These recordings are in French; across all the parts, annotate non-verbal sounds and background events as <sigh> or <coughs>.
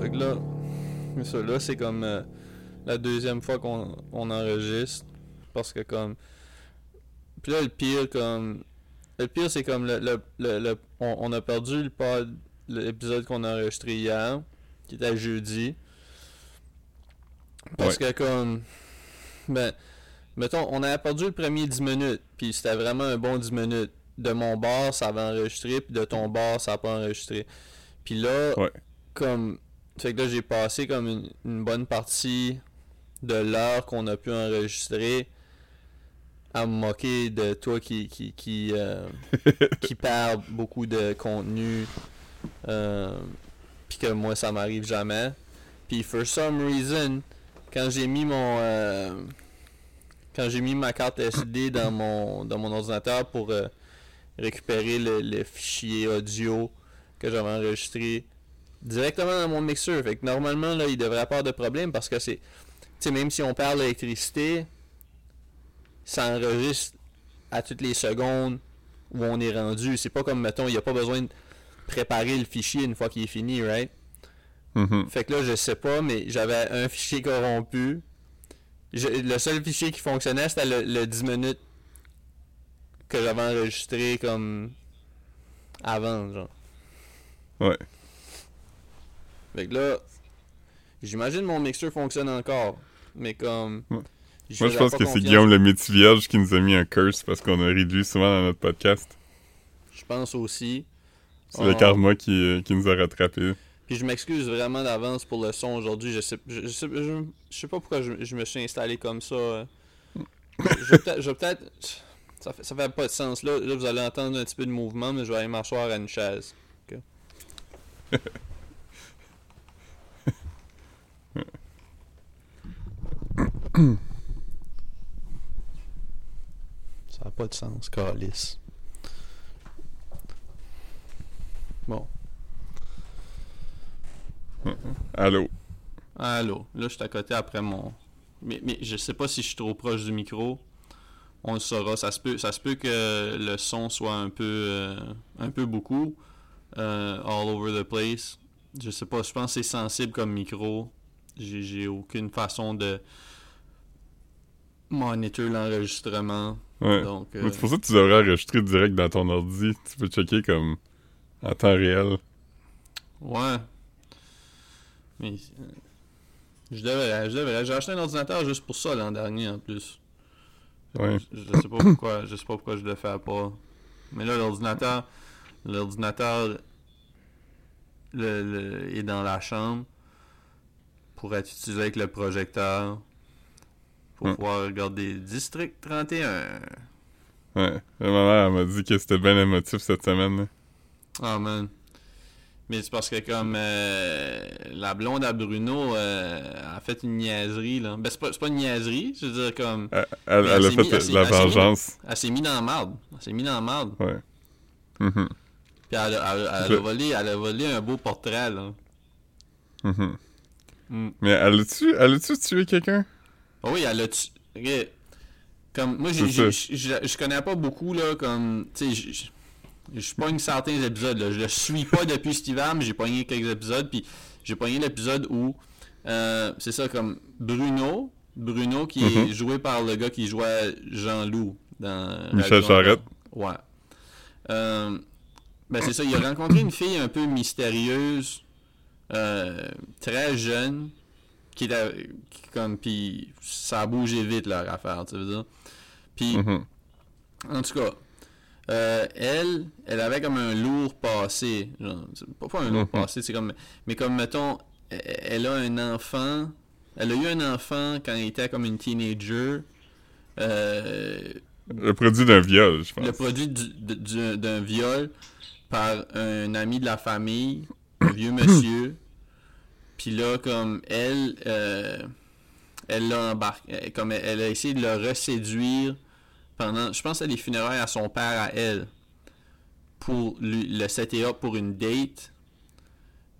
fait que là, ça, là, c'est comme euh, la deuxième fois qu'on on enregistre. Parce que comme. Puis là, le pire, comme. Le pire, c'est comme le. le, le, le- on, on a perdu le pod, l'épisode qu'on a enregistré hier, qui était jeudi. Parce que comme. Ben. Mettons, on avait perdu le premier 10 minutes, puis c'était vraiment un bon 10 minutes. De mon bar, ça avait enregistré, puis de ton bar, ça n'a pas enregistré. Puis là, Ouais. comme. Fait que là, j'ai passé comme une, une bonne partie de l'heure qu'on a pu enregistrer à me moquer de toi qui qui qui, euh, <laughs> qui perd beaucoup de contenu euh, puis que moi ça m'arrive jamais. Puis for some reason quand j'ai mis mon euh, quand j'ai mis ma carte SD dans mon dans mon ordinateur pour récupérer le, le fichier audio que j'avais enregistré directement dans mon mixeur. Fait que normalement, là, il devrait pas avoir de problème parce que c'est. Tu sais, même si on perd l'électricité, ça enregistre à toutes les secondes où on est rendu. C'est pas comme, mettons, il n'y a pas besoin de préparer le fichier une fois qu'il est fini, right? Mhm. Fait que là, je sais pas, mais j'avais un fichier corrompu. Je- le seul fichier qui fonctionnait, c'était le, le 10 minutes que j'avais enregistré comme avant, genre. Ouais. Fait que là, j'imagine mon mixeur fonctionne encore, mais comme... Ouais. Moi, je pense que c'est. Guillaume le métier vierge qui nous a mis un curse parce qu'on a réduit souvent dans notre podcast. Je pense aussi. C'est le Ah. karma qui, euh, qui nous a rattrapés. Puis je m'excuse vraiment d'avance pour le son aujourd'hui. Je sais, je, je sais, je, je sais pas pourquoi je, je me suis installé comme ça. euh. Je vais peut-être... je vais peut-être- Ça fait, ça fait pas de sens. Là, là, vous allez entendre un petit peu de mouvement, mais je vais aller m'asseoir à une chaise. <laughs> Ça n'a pas de sens, calice. Bon. Allô? Allô, là je suis à côté après mon. Mais, mais je sais pas si je suis trop proche du micro. On le saura. Ça se peut, ça se peut que le son soit un peu, euh, un peu beaucoup, euh, all over the place. Je sais pas. Je pense que c'est sensible comme micro. J'ai, j'ai aucune façon de monitor l'enregistrement. Ouais. Donc, euh, C'est pour ça que tu devrais enregistrer direct dans ton ordi. Tu peux checker comme en temps réel. Ouais. Mais euh, je devrais, je devrais. J'ai acheté un ordinateur juste pour ça l'an dernier en plus. Ouais. Je, je sais pas pourquoi, je sais pas pourquoi je le fais pas. Mais là l'ordinateur, l'ordinateur le, le- est dans la chambre pour être utilisé avec le projecteur pour Hmm. pouvoir regarder District 31. Ouais. Ma mère, m'a dit que c'était bien émotif cette semaine. Ah man. Mais c'est parce que comme euh, la blonde à Bruno euh, a fait une niaiserie là. Ben c'est pas, pas une niaiserie, je veux dire comme Elle, elle- Mais elle elle a fait mis- la vengeance. elle s'est mise dans la marde. Elle s'est mise dans la marde. Ouais. Mhm. Puis elle, a- Je- a volé, elle a volé un beau portrait là. Mhm. Mm. Mais elle a-tu elle a-tu tué quelqu'un? Ah oui, elle a tu... ok. Comme moi je connais pas beaucoup là comme tu sais je- pogne certains épisodes là. Je le suis pas depuis cet hiver, mais j'ai pogné quelques épisodes puis j'ai pogné l'épisode où euh, c'est ça comme Bruno, Bruno qui est Mhm. joué par le gars qui jouait Jean-Loup dans Michel Charette. Ouais. Euh, ben c'est ça, il a rencontré une fille un peu mystérieuse, euh, très jeune, qui était comme puis ça a bougé vite leur affaire, tu veux dire. Puis Mhm. en tout cas, euh, elle, elle avait comme un lourd passé, genre, pas, pas un lourd Mhm. passé, c'est comme mais comme mettons elle- a un enfant, elle a eu un enfant quand elle était comme une teenager. Euh, Le produit d'un viol, je pense. le produit du- de- du- d'un viol par un ami de la famille, un vieux <coughs> monsieur. Puis là, comme elle, euh, elle l'a embarqué, comme elle, elle a essayé de le reséduire pendant, je pense, à les funérailles à son père à elle, pour lui, le setter up pour une date.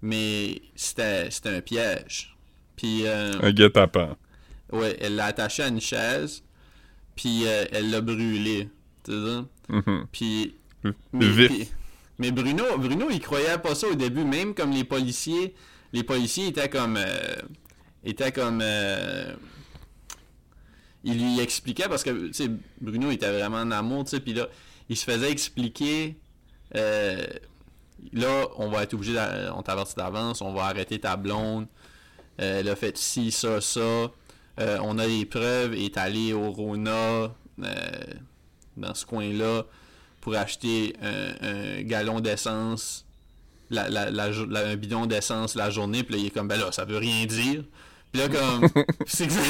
Mais c'était un piège. Puis euh, Un guet-apens. ouais, elle l'a attaché à une chaise, puis euh, elle l'a brûlé. Tu sais ça? Puis Le mais, vif. puis- mais Bruno, Bruno, il croyait pas ça au début, même comme les policiers les policiers étaient comme. euh, étaient comme. euh, lui expliquait parce que, tu sais, Bruno était vraiment en amour, tu sais, puis là, il se faisait expliquer. euh, là, on va être obligé, on t'avertit d'avance, on va arrêter ta blonde. Euh, elle a fait ci, ça, ça. Euh, on a les preuves, est allé au Rona, dans ce coin-là, pour acheter un, un galon d'essence, la, la, la jo- la- un bidon d'essence la journée, puis là, il est comme, ben là, ça veut rien dire. Puis là, comme, <laughs> c'est que <laughs> ça-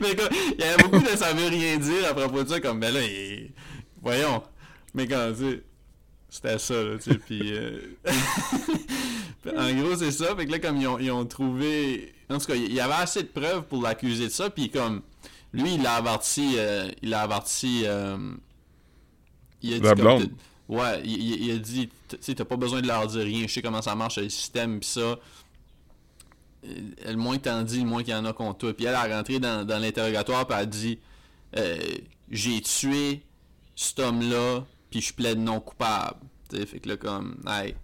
Mais comme, il y avait beaucoup de ça veut rien dire à propos de ça, comme, ben là, il- voyons. Mais quand, tu sais, c'était ça, là, tu sais, puis... euh, <laughs> en gros, c'est ça, fait que là, comme ils ont, ils ont trouvé... En tout cas, il y avait assez de preuves pour l'accuser de ça, puis comme, lui, il l'a averti, euh, il a averti... euh, il a La comme, blonde. Ouais, il, il- a dit, tu sais, t'as pas besoin de leur dire rien, je sais comment ça marche, le système, pis ça. Euh, Le moins que t'en dis, le moins qu'il y en a contre toi. Puis elle a rentré dans, dans l'interrogatoire, puis elle a dit, euh, j'ai tué cet homme-là, puis je plaide non coupable. Tu sais, fait que là, comme, hey.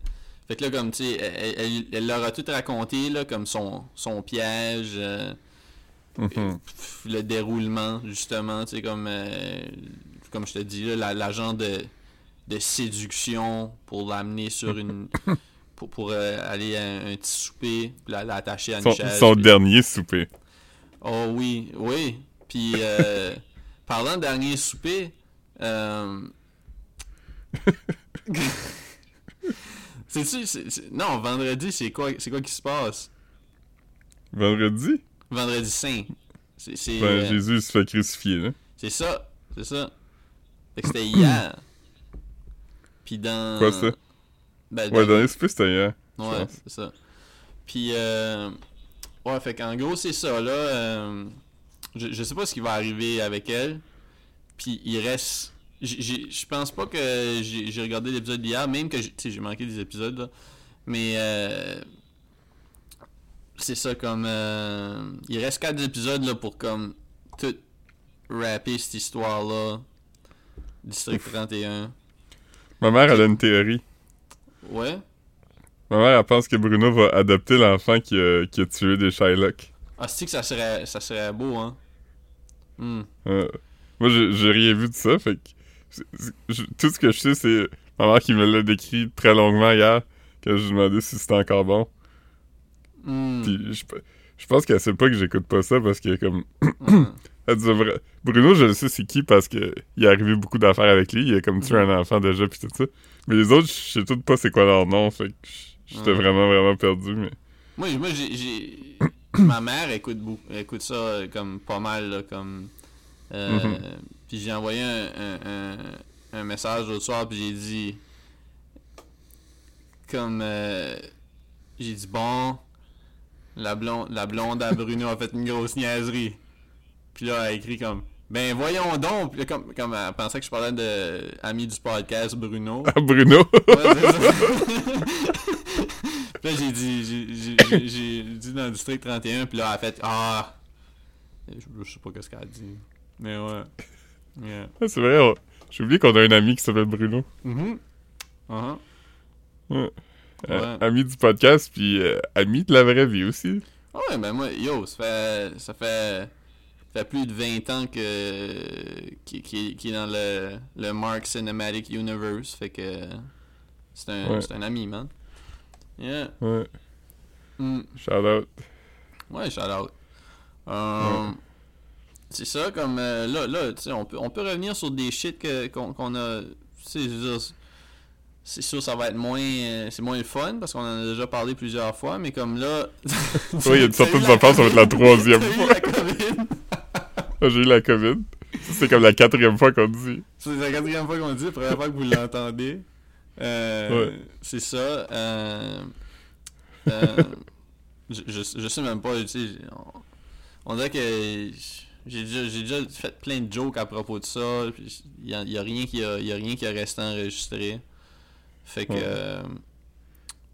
Fait que là, comme, tu sais, elle, elle- elle leur a tout raconté, là, comme son, son piège, euh, Mhm. le déroulement, justement, tu sais, comme, euh, comme je te dis, l'agent de, de séduction pour l'amener sur une... <laughs> pour, pour euh, aller à un, un petit souper, l'attacher à une Son, chaise. son dernier souper. Oh oui, oui. Puis, euh, <laughs> parlant de dernier souper, euh... <laughs> Non, vendredi, c'est quoi, c'est quoi qui se passe? Vendredi? Vendredi saint. C'est, Ben, euh, Jésus se fait crucifier, là. c'est ça, c'est ça. Fait que c'était hier. Puis dans... Quoi, ça? Ben, Ouais, dans- c'était hier. je Ouais, c'est ça. Puis, euh, ouais, fait qu'en gros, c'est ça, là. euh, je, je sais pas ce qui va arriver avec elle. Puis, il reste. Je pense pas que j'ai regardé l'épisode d'hier, même que j'ai manqué des épisodes, là. Mais, euh, c'est ça, comme. euh, il reste quatre épisodes, là, pour, comme, tout rapper cette histoire-là. District 31. Ma mère, elle a une théorie. Ouais. Ma mère, elle pense que Bruno va adopter l'enfant qui a, qui a tué des Shylock. Ah, c'est que ça serait, ça serait beau, hein? Hmm. Euh, moi, j'ai rien vu de ça, fait que... je- tout ce que je sais, c'est ma mère qui me l'a décrit très longuement hier, que je lui demandais si c'était encore bon. Hmm. Puis je, je pense qu'elle sait pas que j'écoute pas ça, parce que comme... <clears throat> Elle dit, vra- Bruno, je le sais c'est qui, parce que il est arrivé beaucoup d'affaires avec lui, il a comme tué un enfant déjà, puis tout ça. Mais les autres, je sais tout pas c'est quoi leur nom, fait que j'étais Ouais. vraiment, vraiment perdu, mais... Moi, moi j'ai, <coughs> ma mère écoute beaucoup, écoute ça euh, comme pas mal là, comme. euh, Mhm. Puis j'ai envoyé un, un, un, un message l'autre soir puis j'ai dit comme euh, j'ai dit bon la blonde la blonde à Bruno a fait une grosse niaiserie. Puis là elle a écrit comme ben voyons donc Puis là, comme comme elle pensait que je parlais de ami du podcast Bruno. Ah, Bruno! Ouais. <laughs> Puis là, j'ai dit, j'ai- j'ai- j'ai j'ai dit dans le district 31, puis là, elle a fait Ah je, je sais pas qu'est-ce qu'elle a dit. Mais ouais. Yeah. Ah, c'est vrai, on- j'ai oublié qu'on a un ami qui s'appelle Bruno. Mhm. Uh-huh. Ouais. Euh, Ouais. ami du podcast, puis euh, ami de la vraie vie aussi. Ah Ouais, ben moi, yo, ça fait, ça fait, fait plus de 20 ans que qui, qui, qui est dans le, le Mark Cinematic Universe, fait que c'est un, Ouais. c'est un ami, man. Yeah. Ouais. Mm. Shout out. Ouais, shout out. Euh, C'est ça, comme euh, là, là tu sais, on peut, on peut revenir sur des shit qu'on a. C'est sûr, ça va être moins. euh, c'est moins le fun parce qu'on en a déjà parlé plusieurs fois, mais comme là. Ouais, il y a certaines <laughs> affaires, ça va être la troisième fois. J'ai eu la COVID. C'est comme la quatrième fois qu'on dit. C'est la quatrième fois qu'on dit, la première fois que vous l'entendez. Euh, Ouais. C'est ça. Euh, euh, je, je, je sais même pas, tu sais, on, on dirait que j'ai déjà, fait plein de jokes à propos de ça. Il y a, y a rien qui a, y a rien qui a resté enregistré. Fait que Ouais.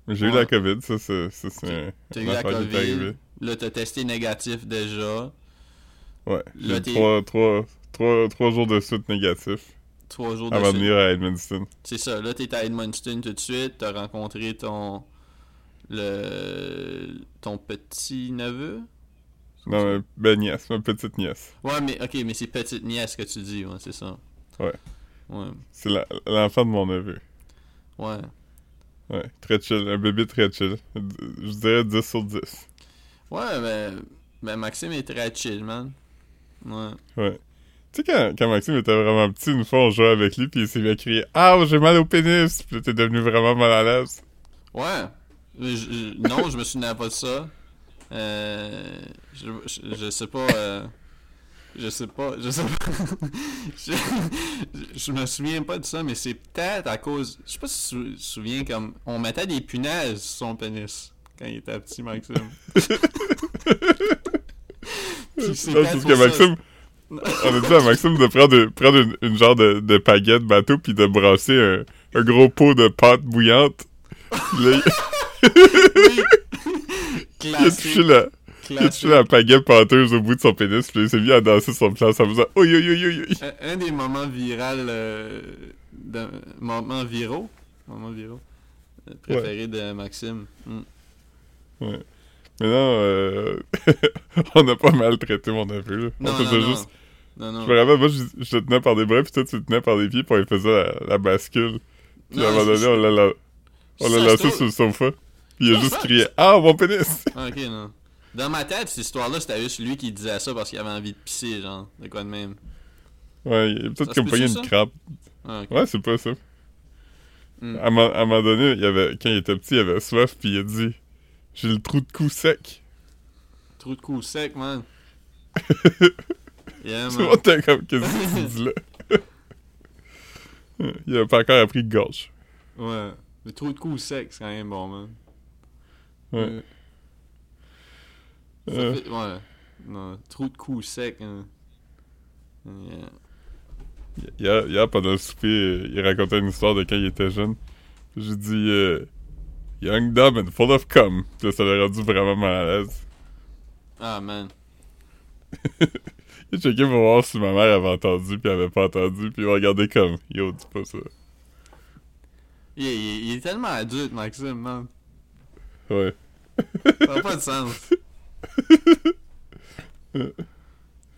J'ai eu la COVID, ça, c'est t'as eu la COVID, là t'as testé négatif déjà, Ouais, j'ai trois, trois, trois, trois jours de suite négatifs trois jours de avant de suite. venir à Edmundston. C'est ça, là t'es à Edmundston tout de suite, t'as rencontré ton Le. Ton petit neveu Non, ma belle nièce, ma petite nièce. Ouais, mais ok, mais c'est petite nièce que tu dis, ouais, c'est ça. Ouais. Ouais. C'est l'enfant de mon neveu. Ouais. Ouais, très chill, un bébé très chill. Je dirais 10 sur 10. Ouais, mais. Ben, Maxime est très chill, man. Ouais. Ouais. Tu sais, quand, quand Maxime était vraiment petit, une fois, on jouait avec lui, puis il s'est mis à crier « Ah, j'ai mal au pénis! » Puis t'es devenu vraiment mal à l'aise. Ouais. Je- je- non, je me souviens pas de ça. Euh, je, je, sais pas. euh, je sais pas. Je sais pas. <laughs> je, je me souviens pas de ça, mais c'est peut-être à cause. Je sais pas si tu te souviens comme. On mettait des punaises sur son pénis quand il était petit, Maxime. <laughs> <laughs> Puis c'est parce que. Maxime... On a dit à Maxime de prendre, de- prendre une, une genre de, de baguette bateau, puis de brasser un, un gros pot de pâte bouillante. Là, <laughs> il a touché la, il a touché classique. la baguette pâteuse au bout de son pénis, puis il s'est mis à danser sur place en faisant « Oi, oi, oi, oi. Un, un des moments virals, euh, de, moments viraux, moments viraux euh, préférés de Maxime. Mm. Ouais. Mais non, euh, <laughs> on a pas maltraité mon neveu, là. Non, on non, faisait non. juste... Non, non. Je me rappelle, moi, je, je te tenais par des bras, puis toi, tu te tenais par des pieds, puis on faisait la, la bascule. Puis à un moment donné, on l'a, la- on sur le sofa. Puis il a juste crié « Ah, mon pénis! Ah, ok, non. Dans ma tête, cette histoire-là, c'était juste lui qui disait ça parce qu'il avait envie de pisser, genre, de quoi de même. » Ouais, il a peut-être pogné peut-tu, une crabe. Ah. Ouais, c'est pas ça. Hmm. À, un moment donné, il avait, quand il était petit, il avait soif, puis il a dit « J'ai le trou de cou sec. Trou de cou sec, man. <laughs> yeah, man. comme « Qu'est-ce que tu dis là? <laughs> » Il avait pas encore appris gorge. Ouais. Le trou de cou sec, c'est quand même bon, man. Ouais. Ça Euh, fait- ouais. Non, trou de cou sec, hein. Yeah. Hier, hier, pendant le souper, euh, il racontait une histoire de quand il était jeune. J'ai dit euh, Young, dumb and full of cum. Puis là, ça l'a rendu vraiment mal à l'aise. Ah, man. <laughs> Il a checké pour voir si ma mère avait entendu, puis elle avait pas entendu, puis il a regardé comme Yo, dis pas ça. Il, il- il est tellement adulte, Maxime, man. Ouais. Ça n'a pas de sens. <laughs>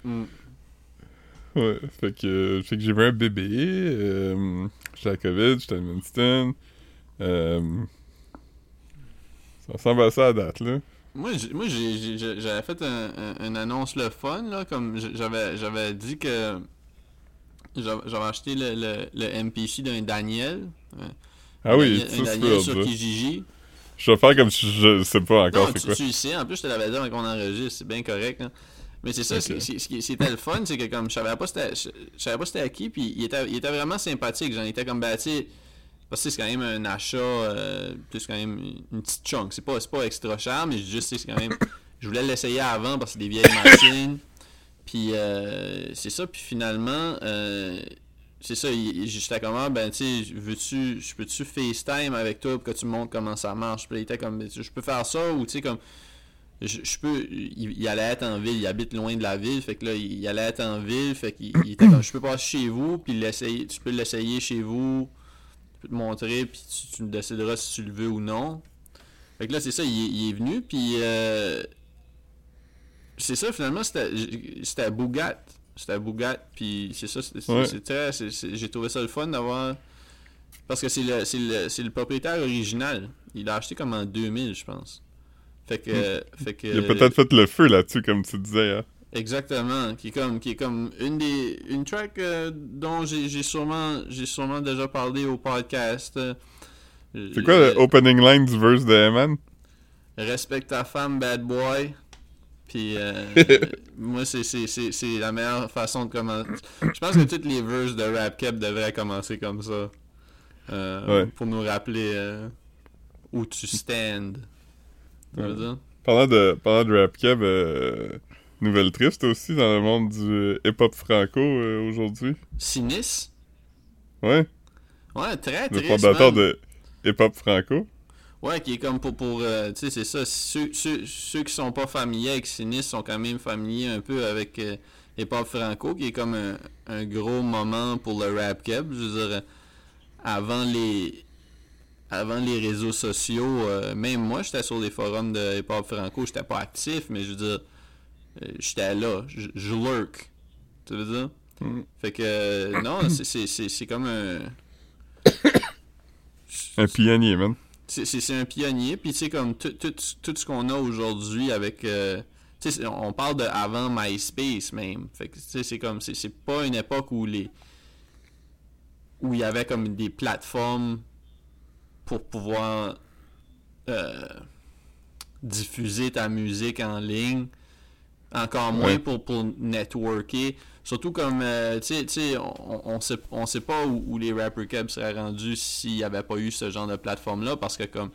Mm. Ouais. Fait que, fait que j'ai vu un bébé. Euh, j'étais à COVID, j'étais à Winston. Euh, ça ressemble à ça à date, là. Moi, j'avais fait un, un- une annonce le fun, là, comme j'avais j'avais dit que j'avais acheté le, le, le MPC d'un Daniel. Ah oui, un c'est Daniel sur. Kijiji. Je vais faire comme si je sais pas encore c'est tu, quoi. tu le sais, en plus je te l'avais dit avant qu'on enregistre, c'est bien correct. hein. Mais c'est ça, ce qui c'était le fun, c'est que comme je savais pas c'était je, je savais pas c'était à qui, puis il était, il était vraiment sympathique. J'en étais comme, ben, tu sais, parce que c'est quand même un achat, euh, c'est quand même une petite chunk. C'est pas, pas extra cher, mais juste, c'est quand même. Je voulais l'essayer avant parce que c'est des vieilles machines. Puis euh, c'est ça, puis finalement, euh, c'est ça, j'étais comme, ah, ben, tu sais, veux-tu, je peux-tu FaceTime avec toi pour que tu me montres comment ça marche? Puis il était comme, Ben, je peux faire ça ou, tu sais, comme, je, je peux, il, allait être en ville, il habite loin de la ville, fait que là, il, allait être en ville, fait qu'il il était comme, je peux passer chez vous, puis tu peux l'essayer chez vous, je peux te montrer, puis tu, tu me décideras si tu le veux ou non. Fait que là, c'est ça, il, est- il est venu, puis euh, c'est ça, finalement, c'était c'était à Bougat. C'était à Bougat, puis c'est ça, c'est Ouais. j'ai trouvé ça le fun d'avoir... Parce que c'est le, c'est le, le propriétaire original. Il l'a acheté comme en 2000, je pense. Fait que... fait que Il a peut-être fait le feu là-dessus, comme tu disais. Hein. Exactement, qui est comme qui est comme une des une track euh, dont j'ai j'ai sûrement j'ai sûrement déjà parlé au podcast. euh, C'est quoi le opening line du verse de Eman? Respecte ta femme, bad boy. Puis euh, <laughs> moi c'est c'est c'est c'est la meilleure façon de commencer. Je pense que toutes les verses de Rap Cap devraient commencer comme ça. Euh, Ouais. Pour nous rappeler euh, où tu stand. Ouais. Parlant de, parlant de rap euh, nouvelle triste aussi dans le monde du hip-hop franco euh, aujourd'hui. Sinis? Ouais, Ouais, très le triste. fondateur man. de hip-hop franco. Ouais, qui est comme pour, pour euh, tu sais, c'est ça, ceux, ceux, ceux qui sont pas familiers avec Sinis sont quand même familiers un peu avec euh, Hip Hop Franco, qui est comme un, un gros moment pour le rap keb, je veux dire, avant les... avant les réseaux sociaux, euh, même moi, j'étais sur les forums de hip-hop franco, j'étais pas actif, mais je veux dire, j'étais là, je je lurk. Tu veux dire? Mm. Fait que, euh, non, c'est- comme un. Un pionnier, man. C'est- un pionnier, puis tu sais, comme tout, tout, tout ce qu'on a aujourd'hui avec. euh, tu sais, c'est- on parle de avant MySpace même. Fait que, tu sais, c'est comme. C'est c'est pas une époque où les. où il y avait comme des plateformes pour pouvoir. euh, diffuser ta musique en ligne. Encore moins Ouais. pour, pour networker. Surtout comme, euh, tu sais- on, on sait, on sait pas où, où les Rapper Cubs seraient rendus s'il n'y avait pas eu ce genre de plateforme-là, parce que comme,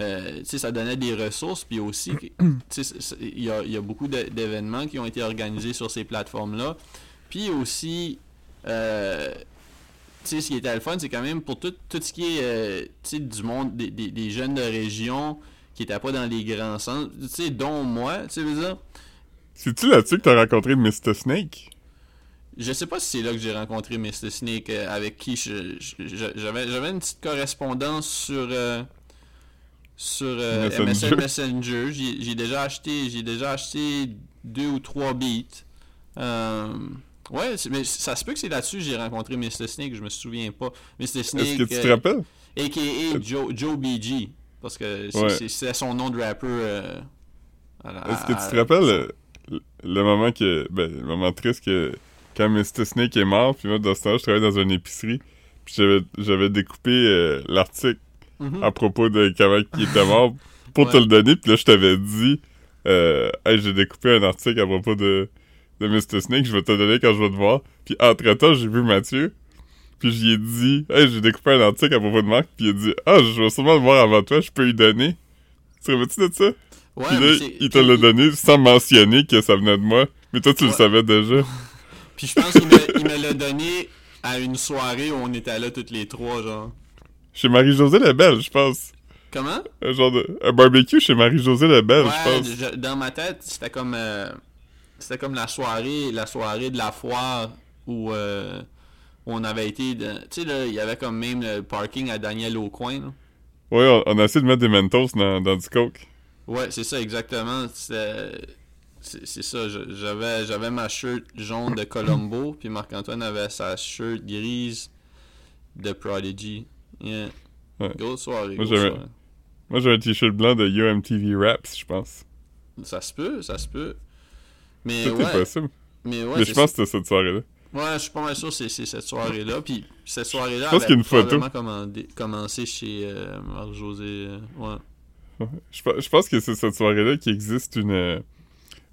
euh, tu sais, ça donnait des ressources, puis aussi, <clears throat> tu sais, il y a, y a beaucoup d'événements qui ont été organisés sur ces plateformes-là. Puis aussi, euh, tu sais, ce qui était le fun, c'est quand même pour tout, tout ce qui est, euh, tu sais, du monde, des, des- des jeunes de région qui n'étaient pas dans les grands centres, tu sais, dont moi, tu sais, veux dire, C'est-tu là-dessus que t'as rencontré Mr. Snake? Je sais pas si c'est là que j'ai rencontré Mr. Snake euh, avec qui j'avais une petite correspondance sur euh, sur euh, Messenger. MSN Messenger. J'ai déjà acheté j'ai déjà acheté deux ou trois beats. Ouais, mais ça se peut que c'est là-dessus que j'ai rencontré Mr. Snake, je me souviens pas. Mr. Snake Est-ce que tu te rappelles? aka Joe, Joe BG parce que c'est Ouais. son nom de la- Est-ce que tu te rappelles le, moment que. Ben, le moment triste que. Quand Mr. Snake est mort, puis moi, dans ce temps je travaillais dans une épicerie, puis j'avais, j'avais découpé euh, l'article Mhm. à propos de comment il était mort pour te le donner, puis là, je t'avais dit, euh, hey, j'ai découpé un article à propos de, de Mr. Snake, je vais te le donner quand je vais te voir. Puis entre-temps, j'ai vu Mathieu, puis j'y ai dit, hey, j'ai découpé un article à propos de Marc, puis il a dit, ah, je vais sûrement le voir avant toi, je peux lui donner. Tu te rappelles-tu de ça? Ouais, Puis là, il te l'a donné sans mentionner que ça venait de moi. Mais toi, tu le savais déjà. <laughs> Puis je pense qu'il me, l'a donné à une soirée où on était là toutes les trois, genre. Chez Marie-Josée Lebel, je pense. Comment? Un genre de... Un barbecue chez Marie-Josée Lebel, je Ouais, pense. je- dans ma tête, c'était comme euh, c'était comme la soirée, la soirée de la foire où, euh, on avait été. de- Tu sais là, il y avait comme même le parking à Daniel au coin. là. On, on a essayé de mettre des Mentos dans, dans du coke. Ouais, c'est ça exactement. C'est ça. J'avais j'avais ma shirt jaune de Colombo, <laughs> puis Marc-Antoine avait sa shirt grise de Prodigy. Yeah. Ouais. Grosse soirée. Moi, j'avais-. Moi, j'ai un t-shirt blanc de UMTV Raps, je pense. Ça se peut, ça se peut. Mais Tout est ouais, possible. mais ouais, Mais je pense que c'était cette soirée-là. Ouais, je suis pas mal sûr que c'est cette soirée-là. Puis cette soirée-là y a probablement commencé chez euh, Marc-José. euh, ouais. Je, je pense que c'est cette soirée-là qu'il existe une, euh,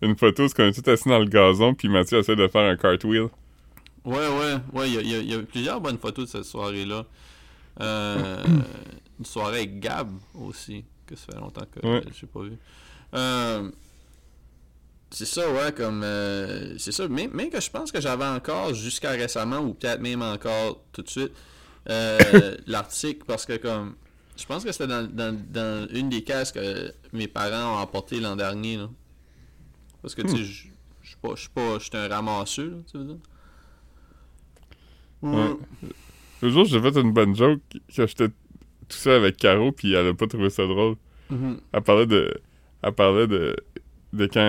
une photo où on est tous assis dans le gazon, puis Mathieu essaie de faire un cartwheel. Ouais, ouais, ouais, il y y y a plusieurs bonnes photos de cette soirée-là. Euh, <coughs> une soirée avec Gab aussi, que ça fait longtemps que Ouais. je n'ai pas vu. Euh, c'est ça, ouais, comme. euh, c'est ça, même, même que je pense que j'avais encore jusqu'à récemment, ou peut-être même encore tout de suite, euh, <coughs> l'article, parce que comme. Je pense que c'était dans, dans, dans une des cases que mes parents ont apporté l'an dernier, là. Parce que, tu sais, je je suis pas, je suis pas, je suis un ramasseux, là, tu veux dire? Ouais. Le jour, j'ai fait une bonne joke quand j'étais tout seul avec Caro, puis elle a pas trouvé ça drôle. Mhm. Elle parlait de. Elle parlait de. de quand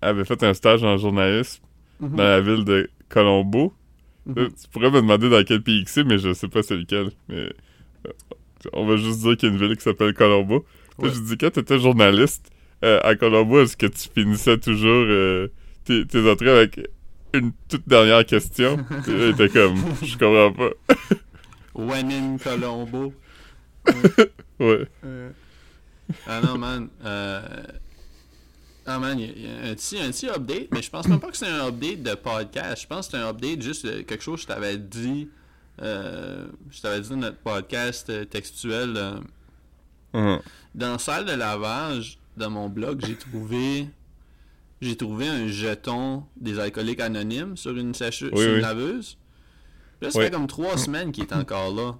elle avait fait un stage en journalisme Mhm. dans la ville de Colombo. Mhm. Là, tu pourrais me demander dans quel pays que c'est, mais je sais pas c'est lequel. Mais. Euh, on va juste dire qu'il y a une ville qui s'appelle Colombo. Ouais. je dis, quand t'étais journaliste euh, à Colombo, est-ce que tu finissais toujours euh, tes, tes entrées avec une toute dernière question? <laughs> Était comme, je comprends pas. <laughs> When in Colombo. Ouais. Ah non, man. Euh... Ah man, il y a- il y, a un petit, un petit update, mais je pense même pas que c'est un update de podcast. Je pense que c'est un update juste de quelque chose que je t'avais dit. Euh, je t'avais dit dans notre podcast textuel. euh, Hum. dans la salle de lavage de mon blog, j'ai trouvé j'ai trouvé un jeton des alcooliques anonymes sur une Oui, sur une oui. laveuse. Là, ça Oui. fait comme trois semaines qu'il est encore là.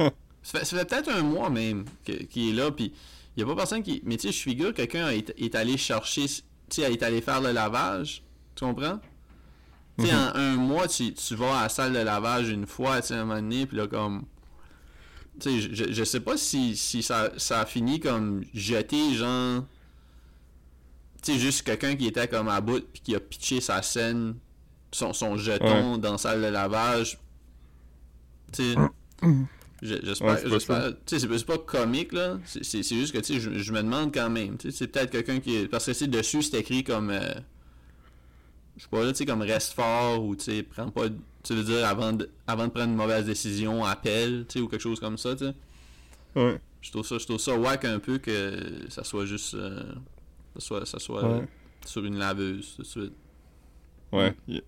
Huh. Ça fait, peut-être un mois même qu'il est là, puis il n'y a pas personne qui... Mais tu sais, je figure que quelqu'un est, est allé chercher, tu sais, est allé faire le lavage, tu comprends? Tu sais, Mhm. en un mois, tu, tu vas à la salle de lavage une fois, tu sais, à un moment donné, puis là, comme... Tu sais, je, je sais pas si, si ça, ça a fini comme jeter, genre. Tu sais, juste quelqu'un qui était comme à bout puis qui a pitché sa scène, son, son jeton dans la salle de lavage. Tu sais. <clears throat> je- Ouais, J'espère, c'est pas j'espère, pas comique là, c'est juste que tu sais, je, je me demande quand même, tu sais, c'est peut-être quelqu'un qui, est- parce que c'est dessus c'est écrit comme, euh, je sais pas là, tu sais, comme reste fort ou tu sais, prends pas, tu veux dire avant de, avant de prendre une mauvaise décision, appelle, tu sais, ou quelque chose comme ça, tu sais. Ouais. Je trouve ça, je trouve ça whack un peu que ça soit juste, euh, ça soit, ça soit Ouais. euh, sur une laveuse tout de suite. Ouais. Il-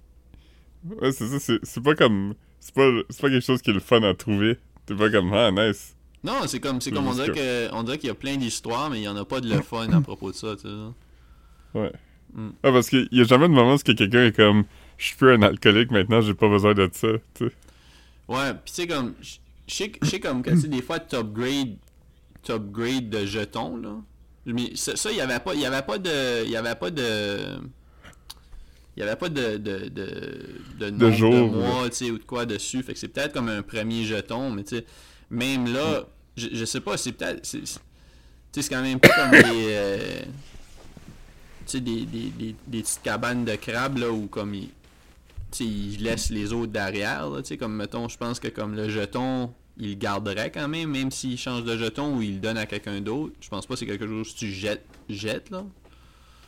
Ouais, c'est ça, c'est c'est pas comme. C'est pas, c'est pas quelque chose qui est le fun à trouver. T'es pas comme, ah, nice. Non, c'est comme, c'est comme dirait on dirait qu'il y a plein d'histoires, mais il y en a pas de le <laughs> fun à propos de ça, tu sais. Ouais. Mm. Ah, parce qu'il y a jamais de moment où quelqu'un est comme, je suis plus un alcoolique maintenant, j'ai pas besoin de ça, tu sais. Ouais, pis tu sais comme je sais comme que tu sais des fois t'upgrades t'upgrades de jetons là. Mais ça il y avait pas y avait pas de il avait pas de il y avait pas de de de de, nombre de jour, mois, tu sais ou de quoi dessus, fait que c'est peut-être comme un premier jeton, mais tu sais même là, je, je sais pas, c'est peut-être c'est c'est- tu sais c'est quand même pas comme <coughs> des euh, des, des, des, des petites cabanes de crabes là où comme ils tu sais, il laisse les autres derrière, là, comme, mettons, je pense que comme le jeton, il le garderait quand même, même s'il change de jeton ou il le donne à quelqu'un d'autre. Je pense pas que c'est quelque chose que tu jettes, jettes, là.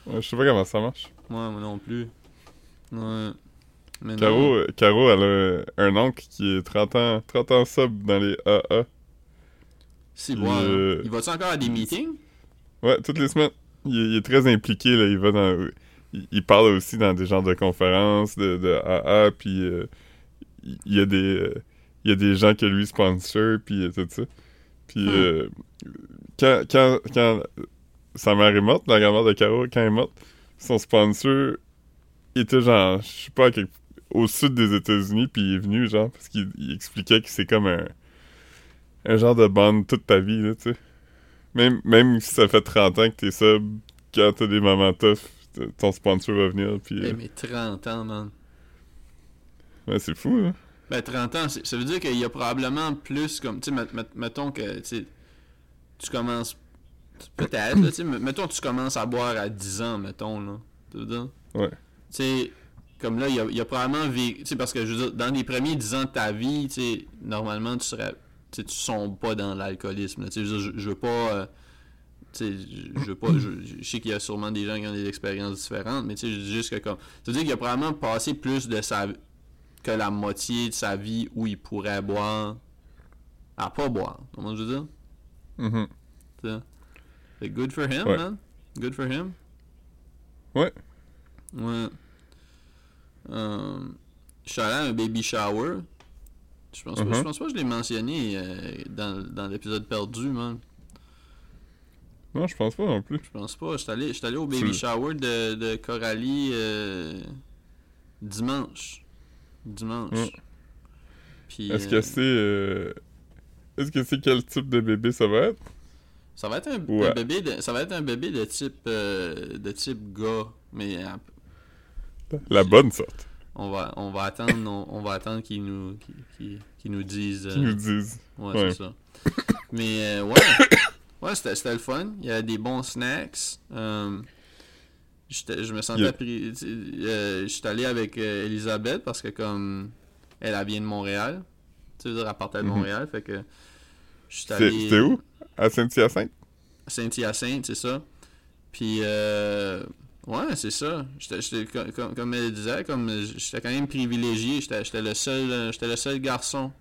Ouais, je sais pas comment ça marche. Ouais, moi non plus. Ouais. Mais Caro, non. euh, Caro, elle a un oncle qui est 30 ans, 30 ans sub dans les AA. C'est bon. hein. Il va-tu encore à des meetings? Ouais, toutes les semaines. Il, est- il est très impliqué, là. Il va dans. Il, il parle aussi dans des genres de conférences de, de AA, puis euh, il y a des. euh, il y a des gens que lui sponsor, puis euh, tout ça. Puis Hmm. euh, quand, quand, quand sa mère est morte, la grand-mère de Caro, quand elle est morte, son sponsor était genre, je sais pas, quelque- au sud des États-Unis, puis il est venu, genre, parce qu'il il expliquait que c'est comme un, un genre de bande toute ta vie, là, tu sais. Même, même si ça fait 30 ans que t'es sub, quand t'as des moments tough, ton sponsor va venir, puis... Eh, euh, mais 30 ans, man. ouais, c'est fou, hein. Ben, 30 ans, ça veut dire qu'il y a probablement plus comme. Tu sais, met- met- mettons que tu commences. Peut-être, là, tu sais, mettons que tu commences à boire à 10 ans, mettons, là. Tu veux dire? Ouais. Tu sais, comme là, il y a, il y a probablement. Tu sais, parce que je veux dire, dans les premiers 10 ans de ta vie, tu sais, normalement, tu serais. Tu sombres pas dans l'alcoolisme, je, je, veux pas. euh, je, veux pas. Je, je sais qu'il y a sûrement des gens qui ont des expériences différentes, mais tu sais, je dis juste que comme. Ça veut dire qu'il a probablement passé plus de sa que la moitié de sa vie où il pourrait boire à pas boire. Comment je veux dire? Fait que good for him, Ouais. man. Good for him. Ouais. Ouais. Euh, je suis allé à un baby shower. Je pense, pas, Mhm. je pense pas que je l'ai mentionné euh, dans, dans l'épisode perdu, man. Non, je pense pas non plus. Je pense pas. Je suis allé, j'étais allé au baby shower de, de Coralie euh, dimanche. Dimanche. Mm. Est-ce que c'est... euh, Est-ce que c'est quel type de bébé ça va être? Ça va être un, Ouais. un bébé de, ça va être un bébé de type euh, de type gars, mais euh, La bonne sorte. On va on va attendre on, on va attendre qu'ils nous qu'ils qu'ils- qu'ils nous disent Qui euh, nous disent. ouais, ouais. c'est ça. Mais euh, ouais ouais c'était c'était le fun, il y a des bons snacks. Euh, je me sentais Yeah. pris euh, j'étais allé avec euh, Elisabeth parce que comme elle, elle vient de Montréal. Tu veux dire elle partait de Mhm. Montréal fait que C'est- allé C'était où? À Saint-Hyacinthe? Saint-Hyacinthe, c'est ça. Puis, euh, ouais, c'est ça. J'étais, j'étais- comme, comme- elle disait, comme j'étais quand même privilégié. J'étais, j'étais le seul, j'étais le seul garçon.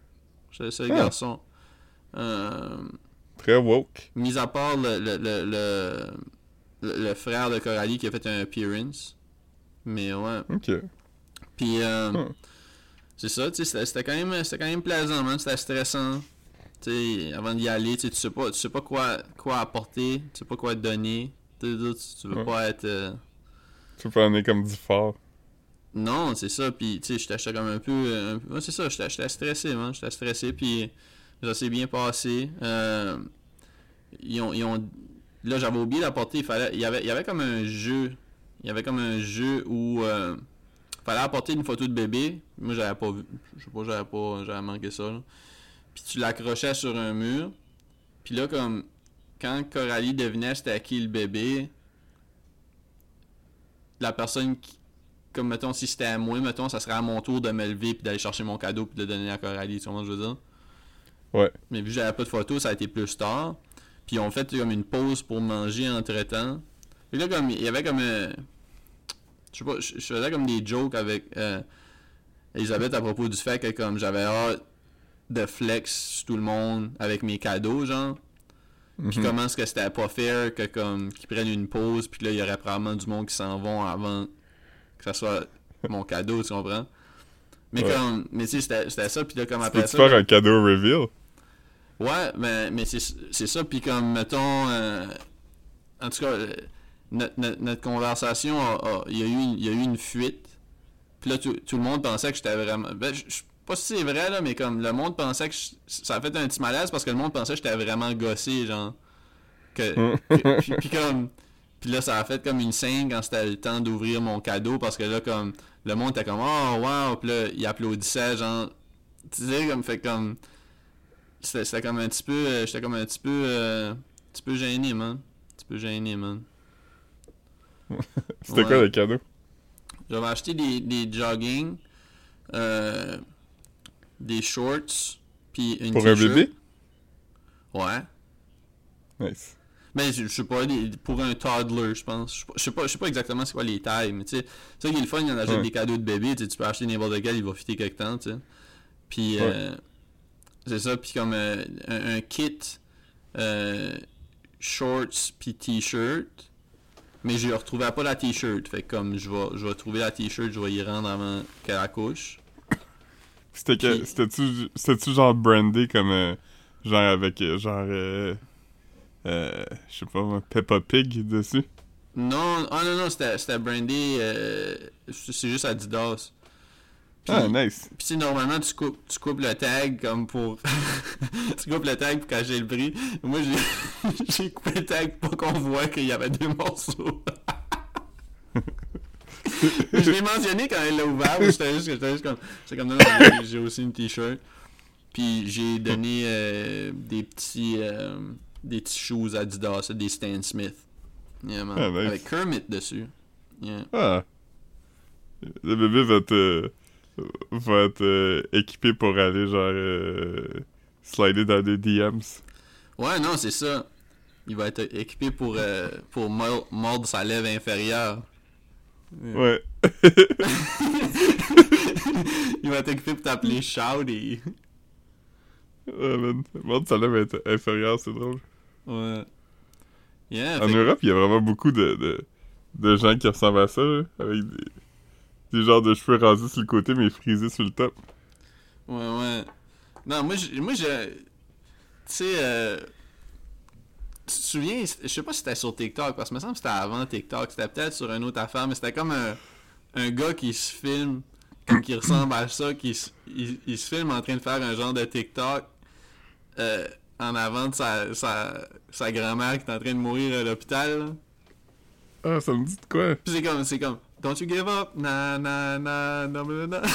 J'étais le seul Ah. garçon. Euh, Très woke. mis à part le, le, le, le, le- frère de Coralie qui a fait un appearance. Mais ouais. Ok. Puis, euh, c'est ça, tu sais, c'était, c'était quand même, c'était quand même plaisant, man. C'était stressant. Tu sais, avant d'y aller, tu sais, tu sais pas, tu sais pas quoi, quoi apporter, tu sais pas quoi donner. Tu, tu, tu veux Ouais. pas être. euh, Tu aller comme du fort. Non, c'est ça. Puis, tu sais, j'étais j'étais comme un peu. euh, ouais, c'est ça, j'étais j'étais stressé, man. J'étais stressé, puis ça s'est bien passé. Euh, ils ont, ils ont... Là, j'avais oublié d'apporter. Il, fallait... il, y avait... il y avait comme un jeu. Il y avait comme un jeu où. Euh... fallait apporter une photo de bébé. Moi, j'avais pas vu. Je sais pas, j'avais pas. J'avais manqué ça, là. puis tu l'accrochais sur un mur. Puis là, comme, quand Coralie devinait c'était à qui le bébé, la personne qui, comme mettons, si c'était à moi, mettons, ça serait à mon tour de me lever puis d'aller chercher mon cadeau puis de le donner à Coralie, tu vois ce que je veux dire? Ouais. Mais vu que j'avais pas de photos, ça a été plus tard. Puis on fait comme une pause pour manger entre temps. Puis là, comme, il y avait comme. euh, je sais pas, je, je faisais comme des jokes avec euh, Elisabeth à propos du fait que comme j'avais hâte de flex sur tout le monde avec mes cadeaux, genre. Puis Mhm. comment est-ce que c'était pas fair que comme qu'ils prennent une pause, puis là, il y aurait probablement du monde qui s'en vont avant que ça soit mon cadeau, tu comprends? Mais Ouais. comme, mais tu sais, c'était ça, puis là, comme après ça... faire un cadeau reveal? Ouais, mais, mais c'est c'est ça, puis comme, mettons, euh, en tout cas, euh, notre, notre, notre conversation, a- a- il y, a eu y a eu une fuite, puis là, tout, tout le monde pensait que j'étais vraiment... Ben, je pas si c'est vrai, là, mais comme, le monde pensait que... je- ça a fait un petit malaise parce que le monde pensait que j'étais vraiment gossé, genre. Que, <laughs> que- puis, puis comme... Puis là, ça a fait comme une scène quand c'était le temps d'ouvrir mon cadeau parce que là, comme, le monde était comme, oh, wow, puis là, il applaudissait, genre, tu sais, comme, fait comme, c'était c'était comme un petit peu, euh, j'étais comme un petit peu, euh, un petit peu gêné, man. Un petit peu gêné, man. <laughs> C'était Ouais. quoi le cadeau? J'avais acheté des, des jogging, euh, des shorts, puis une Pour un bébé? Ouais. Nice. Mais je, je sais pas, pour un toddler, je pense. Je sais pas- Je sais pas, exactement c'est quoi les tailles, mais tu sais, ça qui est le fun, il y en achète Ouais. des cadeaux de bébé, tu peux acheter n'importe quel, il va fitter quelque temps, tu sais. Puis, Ouais. euh, c'est ça, puis comme euh, un, un kit, euh, shorts, puis t-shirt, mais je retrouvais pas la t-shirt, fait que comme je vais, je vais trouver la t-shirt, je vais y rendre avant qu'elle accouche. C'était que- C'était-tu c'était-tu genre brandé comme... euh, genre avec euh, genre... Euh, euh, je sais pas, Peppa Pig dessus? Non, ah non, non, c'était c'était brandé, euh, c'est juste Adidas. Ah, nice. Puis normalement, tu coupes, tu coupes le tag comme pour... <laughs> tu coupes le tag pour cacher le prix. Moi, j'ai <laughs> j'ai coupé le tag pour qu'on voit qu'il y avait deux morceaux. Je l'ai mentionné quand elle l'a ouvert, j'étais juste, comme... J'étais comme, non, j'ai- aussi une t-shirt. Puis j'ai donné euh, des petits... euh, des petits shoes Adidas, des Stan Smith. Yeah, man. Ah, nice. Avec Kermit dessus. Yeah. Ah. Le bébé va te... va être euh, équipé pour aller genre... euh, slider dans des DMs. Ouais, non, c'est ça. Il va être équipé pour, euh, pour mor- mordre sa lèvre inférieure. Ouais. <laughs> Il va être équipé pour t'appeler Shouty. Ouais, man. Mordre sa lèvre int- inférieure, c'est drôle. Ouais. Yeah, En Europe, il y a vraiment beaucoup de, de, de gens qui ressemblent à ça, là, avec des, des genres de cheveux rasés sur le côté, mais frisés sur le top. Ouais, ouais. Non, moi, moi, j'ai... Tu sais, euh... Tu te souviens, je sais pas si c'était sur TikTok, parce que me semble que c'était avant TikTok, c'était peut-être sur une autre affaire, mais c'était comme un, un gars qui se filme, comme qui ressemble à ça, qui se, il, il se filme en train de faire un genre de TikTok euh, en avant de sa, sa, sa grand-mère qui est en train de mourir à l'hôpital. Ah, ça me dit de quoi? C'est comme, c'est comme, don't you give up, na na na na na <laughs>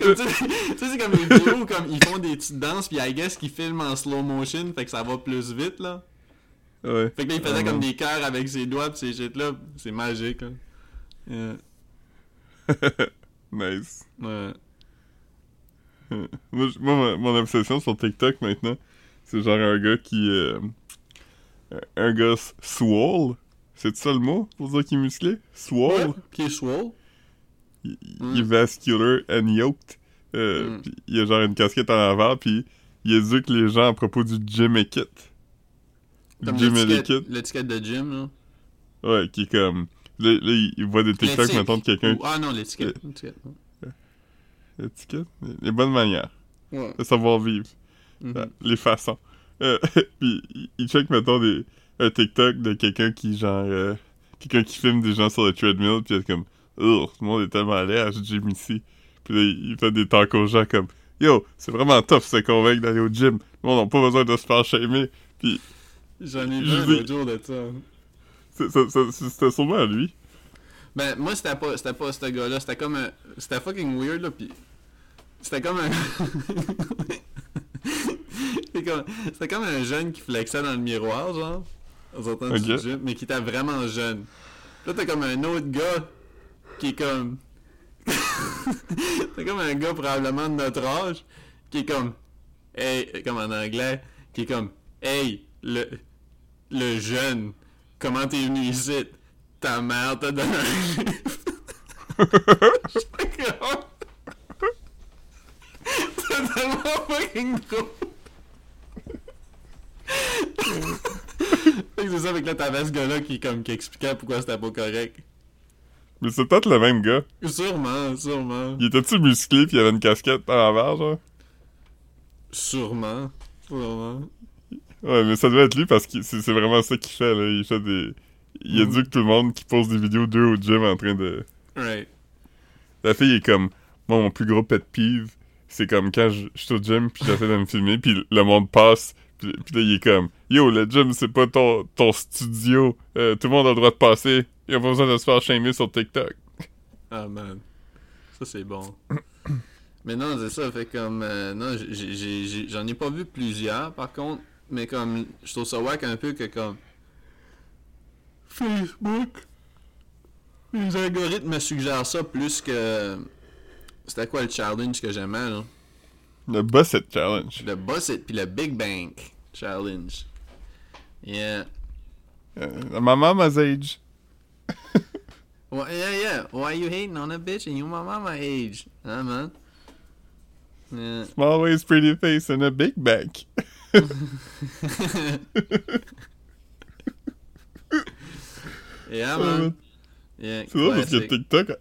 tu sais, c'est comme une vidéo où comme ils font des petites danses, puis I guess qu'ils filment en slow motion, fait que ça va plus vite là. Ouais. Fait que là, il faisait Ah, comme des cœurs avec ses doigts, pis ces shit là, c'est magique. Yeah. <laughs> nice. Ouais. Moi, moi, mon obsession sur TikTok maintenant, c'est genre un gars qui. euh, un gars swole. C'est ça le mot pour dire qu'il est musclé? Swole? Ouais, Qui est swole. Il, Mm. il est vascular and yoked. Euh, Mm. puis il a genre une casquette en avant, puis il éduque les gens à propos du gym et kit. Comme Gym et l'étiquette kit. l'étiquette de gym là. Ouais, qui est comme. Là, là, il voit des TikTok, L'éthique. mettons, de quelqu'un. Ou- Ah non, l'étiquette. l'étiquette, Étiquette? Les bonnes manières. Ouais. Le savoir-vivre. Mhm. Ah, Les façons. Euh, <laughs> puis il- il check, mettons, des, un TikTok de quelqu'un qui, genre. euh, quelqu'un qui filme des gens sur le treadmill, puis est comme. Oh, ce monde est tellement à ce gym ici. Puis là, il fait des talks aux gens comme. Yo, c'est vraiment tough se convaincre d'aller au gym. Le monde n'a pas besoin de se faire shamer. Puis J'en ai Je vu un jour de ça. c'était sûrement à lui. Ben, moi, c'était pas, c'était pas ce gars-là. C'était comme un- C'était fucking weird, là. Pis. C'était comme un. <laughs> C'était comme... C'était comme un jeune qui flexait dans le miroir, genre. En sortant du Ok. gym, mais qui était vraiment jeune. Là, t'as comme un autre gars qui est comme. <laughs> t'as comme un gars probablement de notre âge qui est comme. Hey, comme en anglais, qui est comme. Hey, le. Le jeune, comment t'es venu ici? Ta mère t'a donné un <laughs> C'est tellement fucking drôle. <laughs> C'est ça, avec là, t'avais ce gars-là qui, comme, qui expliquait pourquoi c'était pas correct. Mais c'est peut-être le même gars. Sûrement, sûrement. Il était-tu musclé pis il avait une casquette en l'envers, genre? Sûrement. Sûrement. Ouais, mais ça doit être lui parce que c'est vraiment ça qu'il fait, là. Il fait des... Il Mm. éduque tout le monde qui pose des vidéos d'eux au gym en train de... Right. La fille est comme... Moi, mon plus gros pet peeve, c'est comme quand je je suis au gym pis j'essaie de me filmer pis le monde passe pis, pis là, il est comme... Yo, le gym, c'est pas ton, ton studio. Euh, tout le monde a le droit de passer. Il a pas besoin de se faire shamer sur TikTok. Ah, man. Ça, c'est bon. mais non, c'est ça. Fait comme... euh, non, j'en ai pas vu plusieurs, par contre. Mais comme... Je trouve ça wack un peu que, comme... Facebook... Les algorithmes me suggèrent ça plus que... C'était quoi le challenge que j'aimais, là? Le boss it challenge. Le Boss It puis le Big Bank Challenge. Yeah. Euh, my mama's age. <laughs> Well, yeah, yeah. Why you hating on a bitch and you my mama age? Huh, man? Yeah. Small waist, pretty face, and a big back. <laughs> <laughs> yeah, uh, man. Yeah, C'est drôle parce que. TikTok,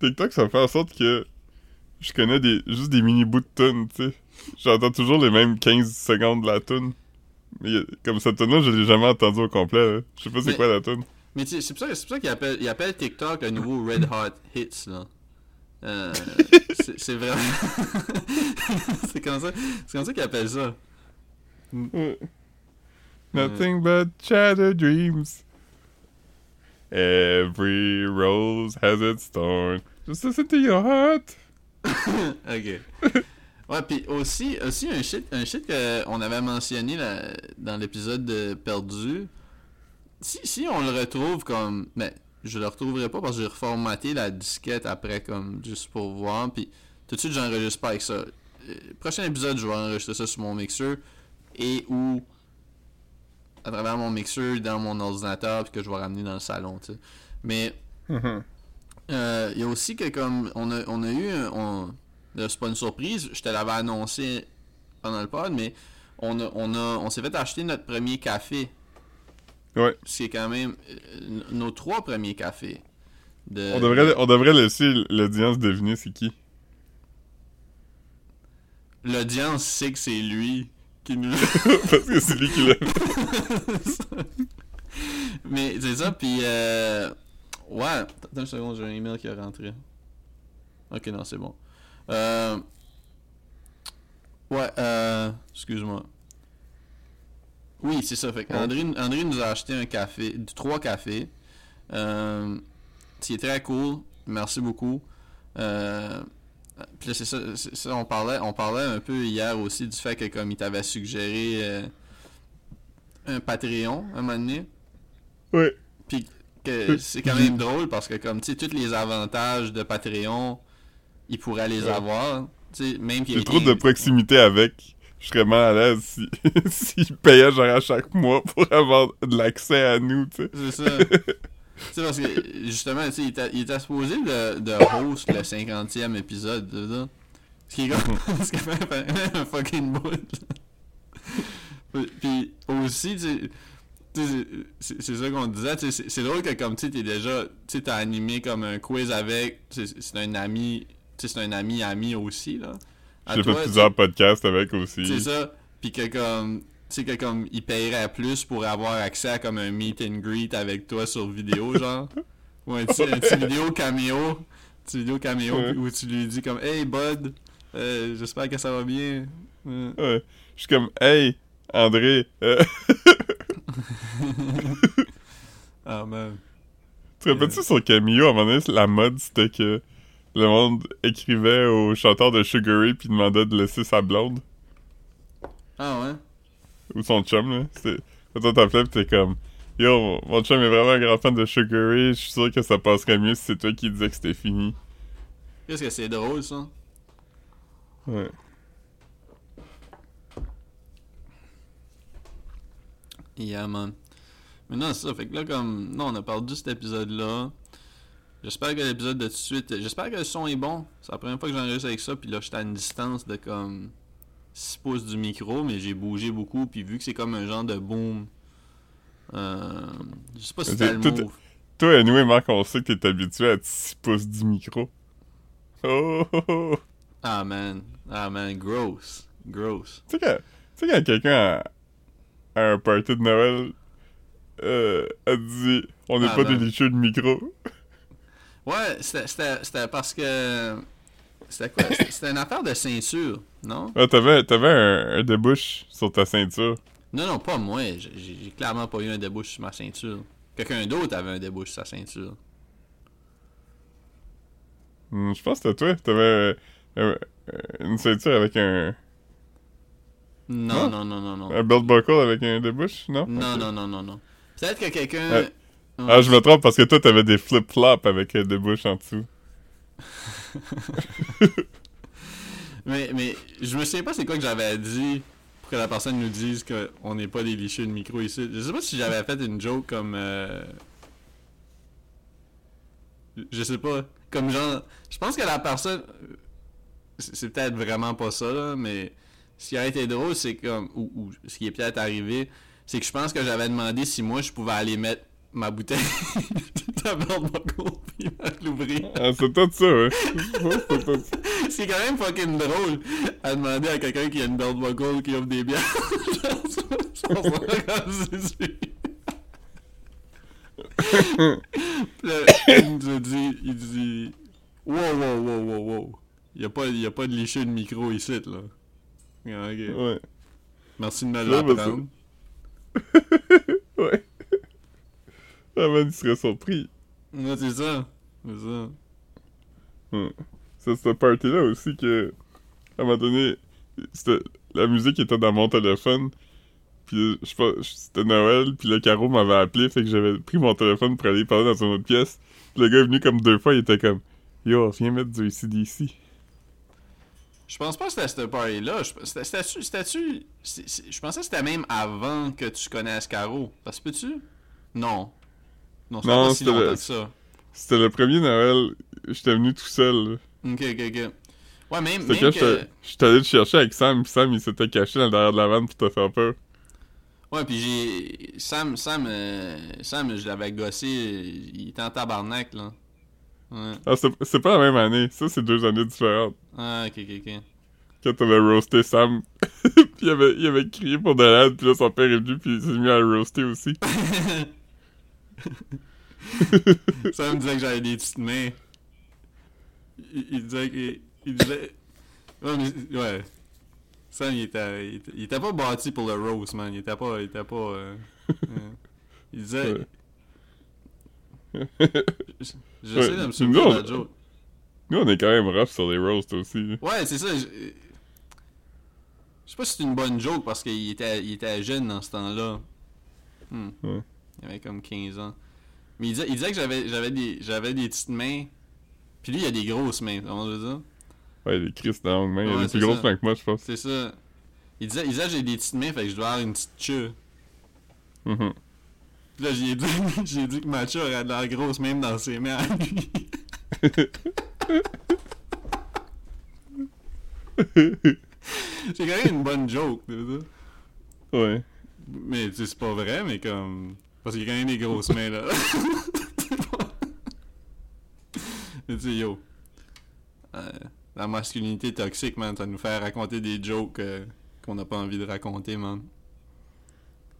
TikTok, ça fait en sorte que je connais des, juste des mini bouts de tunes, tu sais. J'entends toujours les mêmes 15 secondes de la tune. Mais comme cette tune-là, je l'ai jamais entendue au complet. là. Je sais pas c'est quoi la tune. Mais tu c'est pour ça, ça qu'ils appellent, ils appellent TikTok le nouveau Red Hot Hits, là. Euh, <laughs> c'est vraiment... <laughs> c'est comme ça, comme ça qu'ils appellent ça. Ouais. Nothing but shattered dreams. Every rose has its thorn. Just listen to your heart. <laughs> ok. Ouais, puis aussi, aussi un shit, un shit qu'on avait mentionné là, dans l'épisode de Perdu. Si, si on le retrouve comme. Mais je le retrouverai pas parce que j'ai reformaté la disquette après, comme juste pour voir. Puis tout de suite, j'enregistre pas avec ça. Euh, prochain épisode, je vais enregistrer ça sur mon mixeur et ou à travers mon mixeur dans mon ordinateur puis que je vais ramener dans le salon, tu sais. Mais euh, il y a aussi que comme on a, on a eu on, c'est pas une surprise, je te l'avais annoncé pendant le pod, mais on a, on a on s'est fait acheter notre premier café. Ouais. C'est quand même euh, nos trois premiers cafés. De, On devrait, on devrait laisser l'audience deviner c'est qui. L'audience sait que c'est lui qui nous <laughs> Parce que c'est lui qui l'a. <laughs> Mais c'est ça, puis euh... Ouais, attends une seconde, j'ai un email qui est rentré. Ok, non, c'est bon. Euh... Ouais, euh... Excuse-moi. Oui, c'est ça. Fait. André, André nous a acheté un café, trois cafés. Euh... C'est très cool. Merci beaucoup. Euh... Puis là, c'est ça, on parlait, on parlait un peu hier aussi du fait que comme il t'avait suggéré euh, un Patreon à un moment donné. Ouais. Puis que c'est quand même drôle parce que comme tu sais tous les avantages de Patreon, il pourrait les Ouais. avoir. Tu sais même qu'il J'ai trop de proximité avec. Je serais mal à l'aise si, <laughs> s'il payait genre à chaque mois pour avoir de l'accès à nous, tu sais. C'est ça. <laughs> tu sais parce que justement tu sais il était, il était supposé de, de host le 50e épisode de ça? Ce qui est comme <laughs> ce qui fait un fucking bout. Puis aussi tu sais tu sais, c'est ça qu'on disait, c'est drôle que comme tu sais, t'es déjà, tu t'as animé comme un quiz avec, c'est un ami, c'est un ami ami aussi, là. J'ai fait plusieurs podcasts avec aussi. c'est ça. Puis que comme, tu sais que comme il paierait plus pour avoir accès à comme un meet and greet avec toi sur vidéo, <laughs> genre. Ou un petit, un petit vidéo caméo, un petit vidéo caméo Ouais. où tu lui dis comme, hey bud, euh, j'espère que ça va bien. Euh, Ouais. Je suis comme, hey, André, euh, <laughs> <laughs> Ah man. tu te rappelles-tu sur Camillo, à un moment donné, la mode, c'était que le monde écrivait au chanteur de Sugar Ray puis demandait de laisser sa blonde? Ah ouais? ou son chum là. C'est toi t'appelais pis t'es comme Yo, mon chum est vraiment un grand fan de Sugar Ray, je suis sûr que ça passerait mieux si c'est toi qui disais que c'était fini. Qu'est-ce que c'est drôle ça? Ouais. Yeah, man. Mais non, c'est ça. Fait que là, comme. Non, on a perdu cet épisode-là. J'espère que l'épisode de tout de suite. J'espère que le son est bon. C'est la première fois que j'enregistre avec ça. Puis là, j'étais à une distance de comme 6 pouces du micro. Mais j'ai bougé beaucoup. Puis vu que c'est comme un genre de boom. Euh, je sais pas si C'est le tout-. Toi, anyway, Marc, on sait que t'es habitué à être 6 pouces du micro. Oh, oh, oh. Ah, man. Ah, man. Gross. Gross. Tu sais quand, tu sais quand quelqu'un à, un party de Noël euh, a dit on n'est Ah, pas ben. des licheux de micro. <laughs> Ouais, c'était- parce que. C'était quoi? C'était- une affaire de ceinture, non? Ah, t'avais, t'avais un, un débouche sur ta ceinture. Non, non, pas moi. J'ai j'ai clairement pas eu un débouche sur ma ceinture. Quelqu'un d'autre avait un débouche sur sa ceinture. Hmm, je pense que c'était toi. T'avais euh, euh, une ceinture avec un, Non, Non? non, non, non, non. un belt buckle avec un débouche, non? Non, non, non, non, non. Peut-être que quelqu'un. Ouais. Ah, je me trompe parce que toi, t'avais des flip-flops avec un débouche en dessous. <laughs> Mais, mais je me souviens pas c'est quoi que j'avais dit pour que la personne nous dise qu'on n'est pas des licheux de micro ici. Je sais pas si j'avais fait une joke comme. euh, Je sais pas. Comme genre. Je pense que la personne. C'est peut-être vraiment pas ça, là, mais ce qui a été drôle, c'est comme. Ou, ou ce qui est peut-être arrivé, c'est que je pense que j'avais demandé si moi je pouvais aller mettre ma bouteille <laughs> de tabac puis l'ouvrir. Ah, c'est tout ça, ouais. c'est tout ça. <laughs> C'est quand même fucking drôle à demander à quelqu'un qui a une belt buckle qui offre des bières. <laughs> Genre, comme il nous a dit, il dit, wow, wow, wow, wow, wow. Il y a pas, il y a pas de liché de micro ici, là. Ouais. Merci de me Ouais, l'apprendre. <laughs> Ouais. Ah, man, il serait surpris. Ouais, c'est ça. C'est ça. C'est cette party-là aussi que, à un moment donné, la musique était dans mon téléphone. Puis, je sais pas, c'était Noël, puis le carreau m'avait appelé, fait que j'avais pris mon téléphone pour aller parler dans une autre pièce. Puis le gars est venu comme deux fois, il était comme, Yo, viens mettre du ACDC. Je pense pas que c'était cette party-là. Je- c'était- C'était-tu. Je pensais que c'était même avant que tu connaisses Caro. Ça se peut-tu? Non. Non, c'est Non, pas si c'était longtemps le- que ça. C'était le premier Noël, j'étais venu tout seul. là. Ok, ok, ok. Ouais, même, C'était même quand que... j'étais- j'étais allé te chercher avec Sam, puis Sam, il s'était caché dans le derrière de la vanne pour te faire peur. Ouais, puis j'ai... Sam, Sam, euh, Sam, je l'avais gossé, il était en tabarnak, là. Ouais. Ah, c'est pas la même année, ça, c'est deux années différentes. Ah, ok, ok, ok. Quand t'avais roasté Sam, puis <laughs> il avait, il avait crié pour de l'aide, puis là, son père est venu, puis il s'est mis à le roaster aussi. <laughs> Sam me disait que j'avais des petites mains. Il, il disait que... Il disait... Ouais, mais... Ouais. Sam, il était, il était, il était pas bâti pour le roast, man. Il était pas... Il était pas... euh, euh, il disait... <laughs> J'essaie Ouais, de me souvenir de la joke. Nous, on est quand même rough sur les roasts aussi. Ouais, c'est ça. Je je sais pas si c'est une bonne joke parce qu'il était, il était jeune dans ce temps-là. Hmm. Ouais. Il avait comme 15 ans. Mais il disait, il disait que j'avais, j'avais, des, j'avais des petites mains. Puis lui, il a des grosses mains, comment je veux dire? Ouais, les Chris dans la longue main, il a Ouais, des plus grosses mains que moi, je pense. C'est ça. Il disait, il disait j'ai des petites mains, fait que je dois avoir une petite queue. Mhm. Puis là, j'ai dit, <laughs> j'ai dit que ma queue aurait de la grosse même dans ses mains à lui. C'est quand même une bonne joke, ouais. Mais tu sais, c'est pas vrai, mais comme. Parce qu'il y a quand même des grosses mains là. <laughs> Mais tu sais, yo. Euh, la masculinité toxique, man, ça nous fait raconter des jokes euh, qu'on n'a pas envie de raconter, man.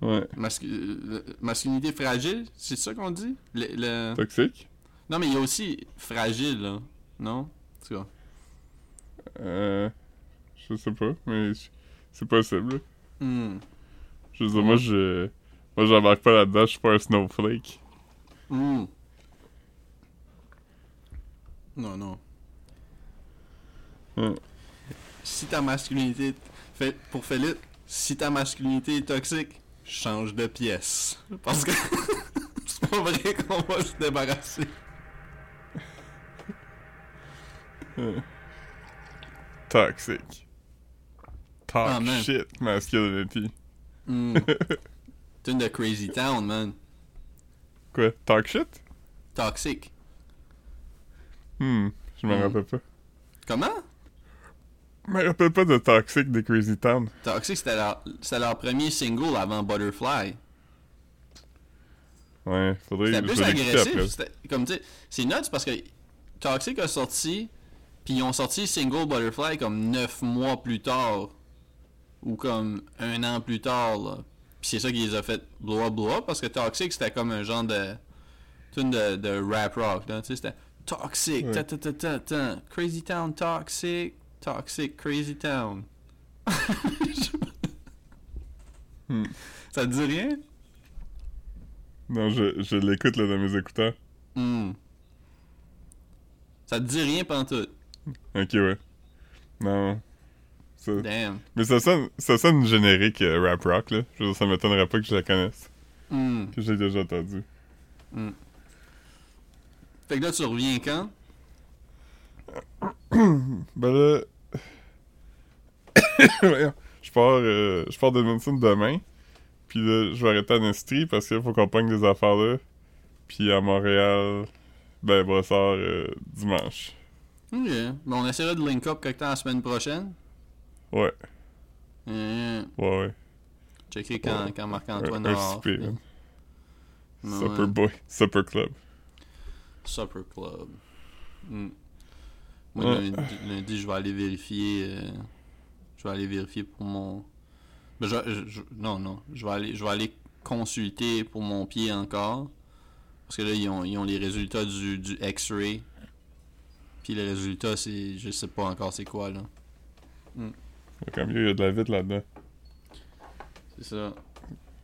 Ouais. Mascu- euh, masculinité fragile, c'est ça qu'on dit? Le, le- Toxique? Non, mais il y a aussi fragile, là. Non? En tout cas. Euh. Je sais pas, mais c'est possible. Hmm. Je veux dire, moi, je. Moi, j'embarque pas là-dedans, je suis pas un snowflake. Hmm. Non, non. Hmm. Si ta masculinité... Fait, pour Philippe, si ta masculinité est toxique, change de pièce. Parce que <laughs> c'est pas vrai qu'on va se débarrasser. <laughs> Toxic. Talk Ah, shit, masculinity. <laughs> Mm. C'est une de Crazy Town, man. Quoi? Talk shit? Toxic. Hmm, je me Hmm. rappelle pas. Comment? Je me rappelle pas de Toxic des Crazy Town. Toxic, c'était leur, leur premier single avant Butterfly. Ouais, faudrait C'était plus agressif. Comme tu sais, c'est nuts parce que Toxic a sorti, puis ils ont sorti le single Butterfly comme 9 mois plus tard. Ou comme un an plus tard, là. Puis c'est ça qui les a fait blow up, blow up, parce que Toxic c'était comme un genre de. tune de, de rap rock. Tu sais, c'était Toxic, ta ta ta ta ta, Crazy Town, Toxic, Toxic, Crazy Town. <laughs> Hmm. Ça te dit rien? Non, je, je l'écoute là dans mes écouteurs. Hmm. Ça te dit rien pantoute. Ok, ouais. Non. Ça... Damn. Mais ça sonne, ça sonne générique euh, rap rock, là. Je veux dire, ça m'étonnerait pas que je la connaisse. Hmm. Que j'ai déjà entendu. Fait que là, tu reviens quand? <coughs> Ben là. <laughs> Je pars, euh, je pars demain. Puis là, je vais arrêter à Estrie parce qu'il faut qu'on pogne des affaires là. Puis à Montréal, ben, Brossard, euh, dimanche. Ok. Ben, on essaiera de link up quelque temps la semaine prochaine. Ouais, Euh, ouais, ouais. checker quand, Ouais. quand Marc-Antoine aura. Ouais. Supper boy, supper club. Supper Club. Hmm. Moi, Ouais. lundi, lundi, je vais aller vérifier. euh, vais aller vérifier pour mon. Ben, je, je- je- non, non. Je vais aller, je vais aller consulter pour mon pied encore. Parce que là, ils ont, ils ont les résultats du, du X-ray. Puis les résultats, c'est. Je sais pas encore c'est quoi, là. Comme il y a de la vite là-dedans. C'est ça.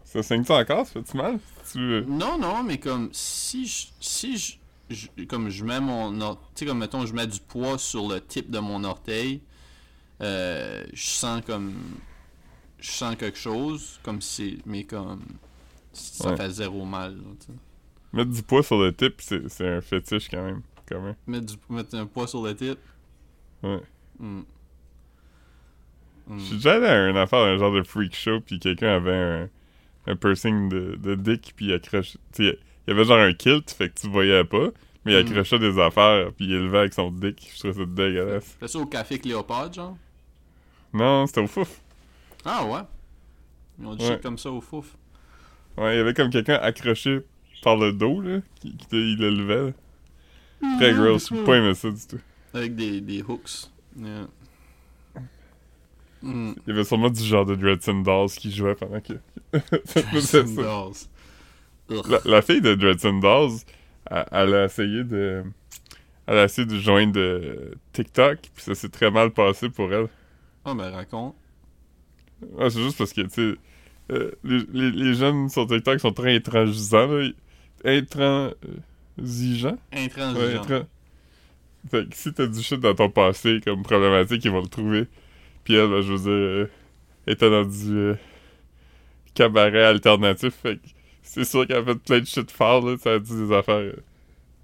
Ça saigne-tu encore? Ça fait-tu mal? Tu, Non, non, mais comme si je, si je, je- comme je mets mon, tu sais comme mettons je mets du poids sur le tip de mon orteil, euh, je sens comme, je sens quelque chose, comme si, mais comme ça Ouais. fait zéro mal. là. Mettre du poids sur le tip, c'est c'est un fétiche quand même. Quand même. Mettre du, mettre un poids sur le tip? Ouais. Hmm. Hmm. Je suis déjà allé à une affaire, un genre de freak show, puis quelqu'un avait un, un piercing de, de dick, puis il accroche. Il y avait genre un kilt, fait que tu voyais pas, mais il Mm. accrochait des affaires, puis il élevait avec son dick. Je trouvais ça dégueulasse. Fais ça au café Cléopâtre, genre? Non, c'était au fouf. Ah ouais. Ils ont dit Ouais. shit comme ça au fouf. Ouais, il y avait comme quelqu'un accroché par le dos, là, qui, qui il l'élevait. là. Très gross. J'ai pas aimé ça du tout. Avec des, des hooks. Yeah. Hmm. Il y avait sûrement du genre de Dreadson Dolls qui jouait pendant que. <laughs> Dolls. Ugh. La, la fille de Dreadson Dolls, elle, a essayé de. Elle a essayé de joindre euh, TikTok, puis ça s'est très mal passé pour elle. Ah, ben raconte. Ouais, c'est juste parce que, tu sais, euh, les, les, les jeunes sur TikTok sont très intransigeants, là. Intransigeants? Ouais, Intransigeant. intran- Fait que si t'as du shit dans ton passé comme problématique, ils vont le trouver. Puis elle, ben, je veux dire, euh, était dans du euh, cabaret alternatif, fait que c'est sûr qu'elle a fait plein de shit fort, là. Ça a dit des affaires euh,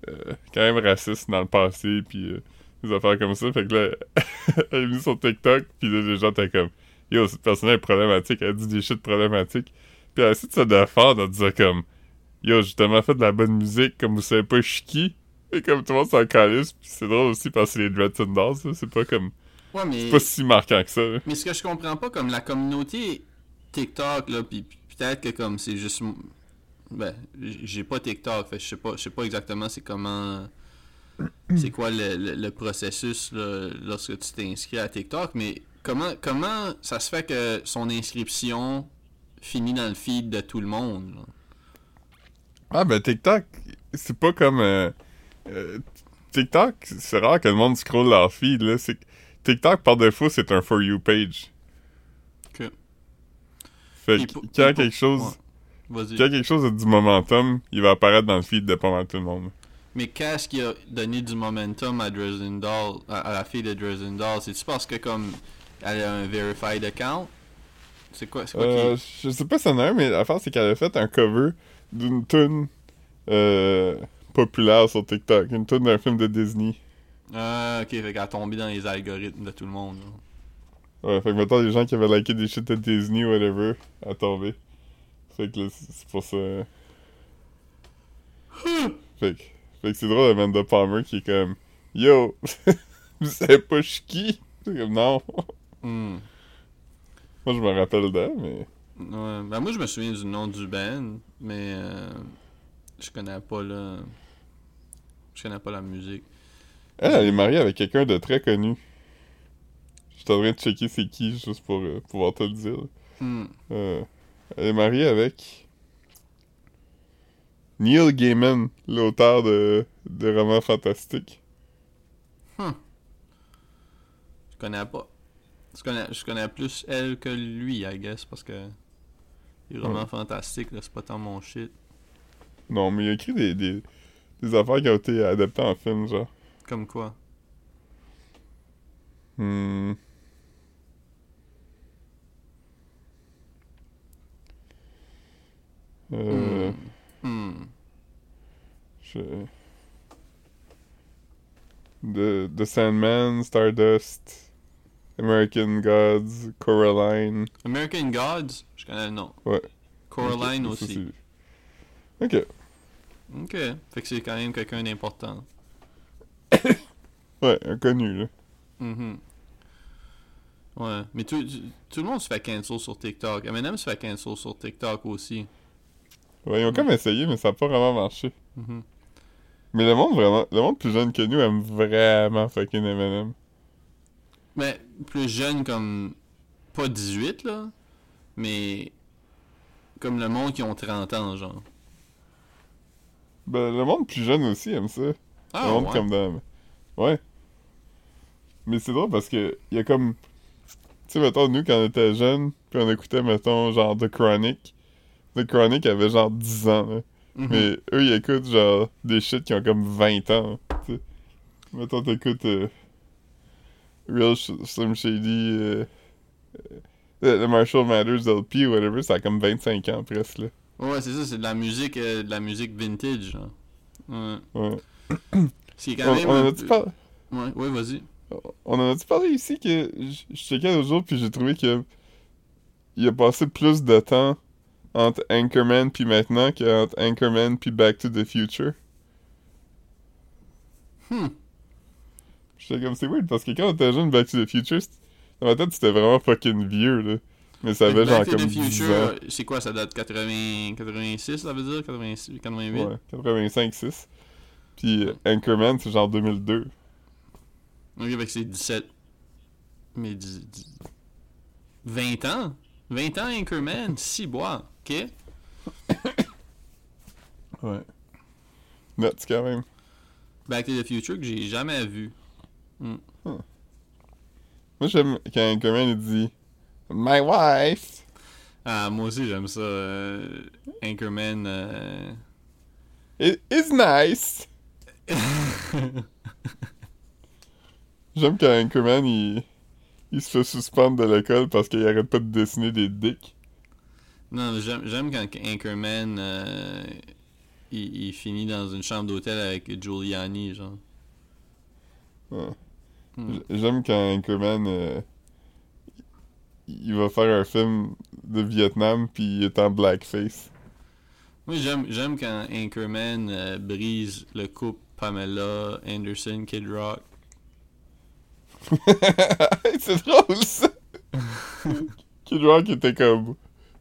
euh, quand même racistes dans le passé, puis euh, des affaires comme ça. Fait que là, <laughs> elle est venue sur TikTok, puis là, les gens étaient comme Yo, cette personne est problématique, elle dit des shit problématiques. Puis elle a essayé de se défendre en disant comme Yo, j'ai tellement fait de la bonne musique, comme vous savez pas, je suis qui? Et comme tout le monde s'en calisse, puis c'est drôle aussi parce que les Dreadson Dolls, là, c'est pas comme. Ouais, mais. C'est pas si marquant que ça, là. Mais ce que je comprends pas, comme la communauté TikTok, là, pis peut-être que comme c'est juste. Ben, j'ai pas TikTok, fait je sais pas, je sais pas exactement c'est comment. <clears throat> C'est quoi le, le- le processus là, lorsque tu t'inscris à TikTok, mais comment, comment ça se fait que son inscription finit dans le feed de tout le monde? là? Ah, ben TikTok, c'est pas comme. euh, euh, TikTok, c'est rare que le monde scroll leur feed, là. C'est TikTok, par défaut, c'est un For You page. Ok. Fait que quand quelque chose. Vas-y. Quand quelque chose a du momentum, il va apparaître dans le feed de pas mal tout le monde. Mais qu'est-ce qui a donné du momentum à Dresden Doll, à, à la fille de Dresden Doll C'est-tu parce que comme elle a un verified account? C'est quoi, c'est quoi Euh, qui... je sais pas si en a un, mais l'affaire, c'est qu'elle a fait un cover d'une tune euh, populaire sur TikTok. Une tune d'un film de Disney. Ah, ok, fait qu'elle a tombé dans les algorithmes de tout le monde. là. Ouais, fait que maintenant, les gens qui avaient liké des shit de Disney ou whatever, a tombé. Fait que là, c'est pour ça. fait que, fait que c'est drôle, Amanda Palmer qui est comme Yo, <laughs> vous savez pas je suis qui? Comme non. Hmm. Moi, je me rappelle d'elle, mais. Ouais, ben moi je me souviens du nom du band, mais euh, je connais pas le. Je connais pas la musique. Elle, elle est mariée avec quelqu'un de très connu. Je suis en train de checker c'est qui, juste pour euh, pouvoir te le dire. Euh, elle est mariée avec Neil Gaiman, l'auteur de, de romans fantastiques. Je connais pas. Je connais, je connais plus elle que lui, I guess, parce que les romans Ouais. fantastiques, c'est pas tant mon shit. Non, mais il a écrit des, des, des affaires qui ont été adaptées en film, genre. Comme quoi? Hmm. Euh, Hmm. je... The, The Sandman, Stardust, American Gods, Coraline. American Gods, je connais le nom. Ouais. Coraline aussi. Ok. Ok. Fait que c'est quand même quelqu'un d'important. <coughs> Ouais, inconnu, là. Mhm. Ouais. Mais tout, tout, tout le monde se fait cancel sur TikTok. Eminem se fait cancel sur TikTok aussi. Ouais, ils ont comme essayé, mais ça a pas vraiment marché. Mhm. Mais le monde vraiment, le monde plus jeune que nous aime vraiment fucking Eminem. Mais plus jeune comme. Pas 18 là. Mais. Comme le monde qui ont 30 ans, genre. Ben, le monde plus jeune aussi aime ça. Ah, le monde ouais. comme dans... Ouais. Mais c'est drôle parce que il y a comme... Tu sais, mettons, nous, quand on était jeunes, puis on écoutait, mettons, genre The Chronic. The Chronic avait genre 10 ans, là. Mhm. Mais eux, ils écoutent genre des shit qui ont comme 20 ans. Tu sais. Mettons, t'écoutes euh, Real Sh- Slim Shady, euh, euh, The Marshall Matters LP ou whatever, ça a comme 25 ans presque. Là. Ouais, c'est ça, c'est de la musique, euh, de la musique vintage, genre. Ouais. Ouais. C'est quand On, même. on par- Ouais, ouais, vas-y. on en a-tu parlé ici que je je checkais l'autre jour puis j'ai trouvé que il a passé plus de temps entre Anchorman puis maintenant qu'entre Anchorman puis Back to the Future. Hmm. J'étais comme c'est weird parce que quand on était jeune Back to the Future, dans ma tête c'était vraiment fucking vieux là. Mais ça avait genre Back to comme the 10 Future, c'est quoi, ça date 80, 86, ça veut dire? 86, 88? Ouais, 85-6. Puis euh, Anchorman c'est genre 2002. Ok, que c'est 17. Mais 10, 10 20 ans? 20 ans Anchorman? Si bois, <coughs> Ouais. Nuts quand même. Back to the Future que j'ai jamais vu. Moi j'aime quand Anchorman il dit My wife! Ah, moi aussi j'aime ça. euh, Anchorman. euh, It is nice! <laughs> J'aime quand Anchorman il, il se fait suspendre de l'école parce qu'il arrête pas de dessiner des dicks. Non, j'aime quand Anchorman euh, il, il finit dans une chambre d'hôtel avec Giuliani, genre. Ouais. Hmm. J'aime quand Anchorman euh, il va faire un film de Vietnam puis il est en blackface. Moi, j'aime, j'aime quand Anchorman euh, brise le couple Pamela Anderson Kid Rock. <laughs> c'est drôle ça! <laughs> Kid Rock était comme.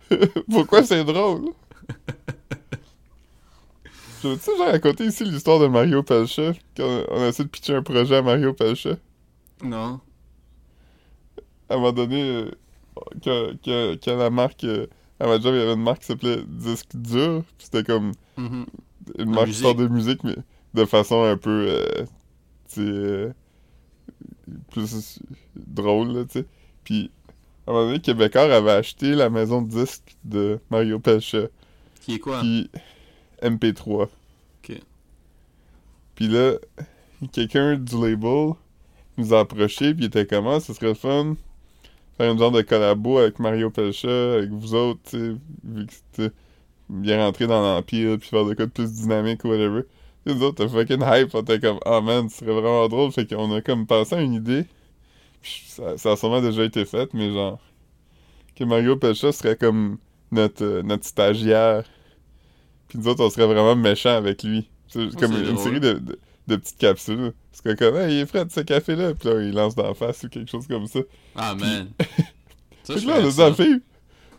<laughs> Pourquoi c'est drôle? <laughs> Je veux-tu genre raconter ici l'histoire de Mario Pelcha? Quand on a essayé de pitcher un projet à Mario Pelcha? Non. À un moment donné, euh, que, que, que la marque. euh, à ma job, il y avait une marque qui s'appelait Disque Dur. puis C'était comme Mhm. une marque qui sort de musique, mais de façon un peu. euh, tu sais. euh, plus drôle, là, tu sais. Puis, un moment donné, Québécois avait acheté la maison de disques de Mario Pelcha. Qui est quoi? Puis, MP3. Ok. Puis là, quelqu'un du label nous a approché, puis il était comment, ce serait le fun faire une genre de collabo avec Mario Pelcha, avec vous autres, tu sais, vu que c'était bien rentrer dans l'Empire, puis faire de quoi de plus dynamique ou whatever. Nous autres, t'as fucking hype, était comme, ah man, ce serait vraiment drôle, fait qu'on a comme pensé à une idée, ça, ça a sûrement déjà été fait, mais genre, que Mario Pelcha serait comme notre, euh, notre stagiaire, puis nous autres, on serait vraiment méchants avec lui. C'est Oh, comme une drôle. série de, de, de petites capsules. Parce que comme, hey, il est frais de ce café-là, puis là, il lance d'en face ou quelque chose comme ça. Ah, man. <laughs> Ça, Fait je que là, on a dit à la fille.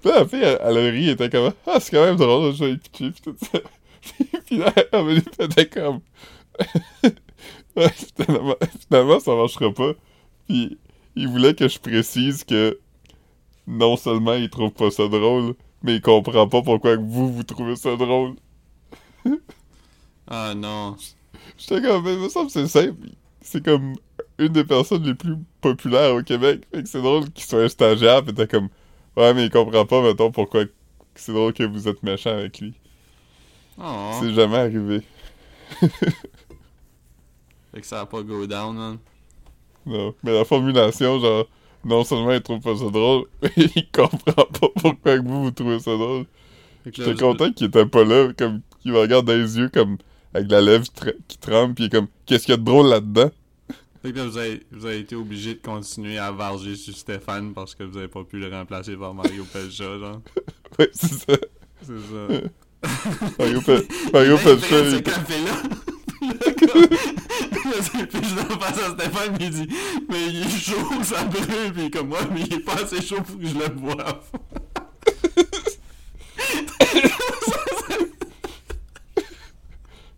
Puis là, la fille, elle, elle a ri, elle était comme, ah, c'est quand même drôle, je vais y pitcher, pis tout ça. <laughs> puis là, elle était comme, <laughs> ouais, finalement, finalement, ça marchera pas. Puis il voulait que je précise que non seulement il trouve pas ça drôle, mais il comprend pas pourquoi vous, vous trouvez ça drôle. Ah, non. J'étais comme, mais me semble c'est simple. C'est comme une des personnes les plus populaires au Québec. Fait que c'est drôle qu'il soit un stagiaire, pis t'es comme, ouais, mais il comprend pas, mettons, pourquoi c'est drôle que vous êtes méchant avec lui. Oh. C'est jamais arrivé. <laughs> Fait que ça a pas go down, man. Non. Mais la formulation, genre, non seulement il trouve pas ça drôle, <laughs> mais il comprend pas pourquoi que vous, vous trouvez ça drôle. J'étais content qu'il était pas là, comme, qu'il me regarde dans les yeux, comme, avec la lèvre qui tremble, pis il est comme, qu'est-ce qu'il y a de drôle là-dedans? Fait que là, vous avez, vous avez été obligé de continuer à varger sur Stéphane parce que vous avez pas pu le remplacer par Mario Pelcha, genre. <laughs> Ouais, c'est ça. C'est ça. <laughs> Mario, Pe- Mario Pelcha, puis je le passe à Stéphane, puis il dit Mais <laughs> il est chaud, ça brûle, puis comme moi, mais il est pas assez chaud pour que je le boive.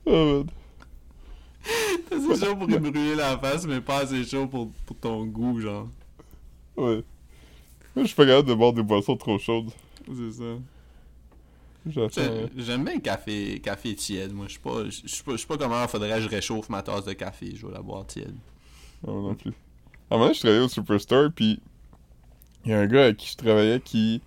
Oh, man. C'est chaud pour lui brûler la face, mais pas assez chaud pour, pour ton goût, genre. Ouais. Moi, je suis pas capable de boire des boissons trop chaudes. C'est ça. J'ai- J'aime bien le café, café tiède, moi. Je sais pas, je sais pas, pas comment faudrait que je réchauffe ma tasse de café. Je vais la boire tiède. Non, non plus. À un moment je travaillais au Superstore, puis il y a un gars avec qui je travaillais qui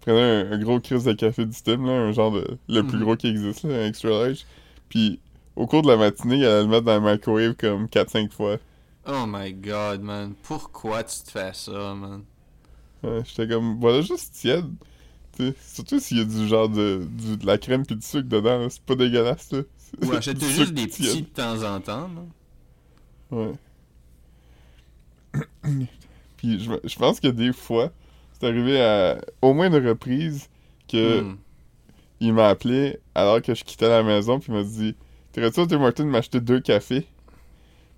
prenait un, un gros crise de café du Tim, là, un genre de. le plus Mhm. gros qui existe, là, un extra large. Puis au cours de la matinée, il allait le mettre dans le microwave comme 4-5 fois. Oh my god, man. Pourquoi tu te fais ça, man? Ouais, J'étais comme, voilà, juste tiède. Surtout s'il y a du genre de, du- de la crème puis du sucre dedans, c'est pas dégueulasse, là. Ou <laughs> achète juste des petits de temps en temps, là. Ouais. <clears throat> Puis je, je pense que des fois, c'est arrivé à au moins une reprise que Hmm. il m'a appelé alors que je quittais la maison puis il m'a dit T'aurais-tu Tim Martin m'acheter deux cafés?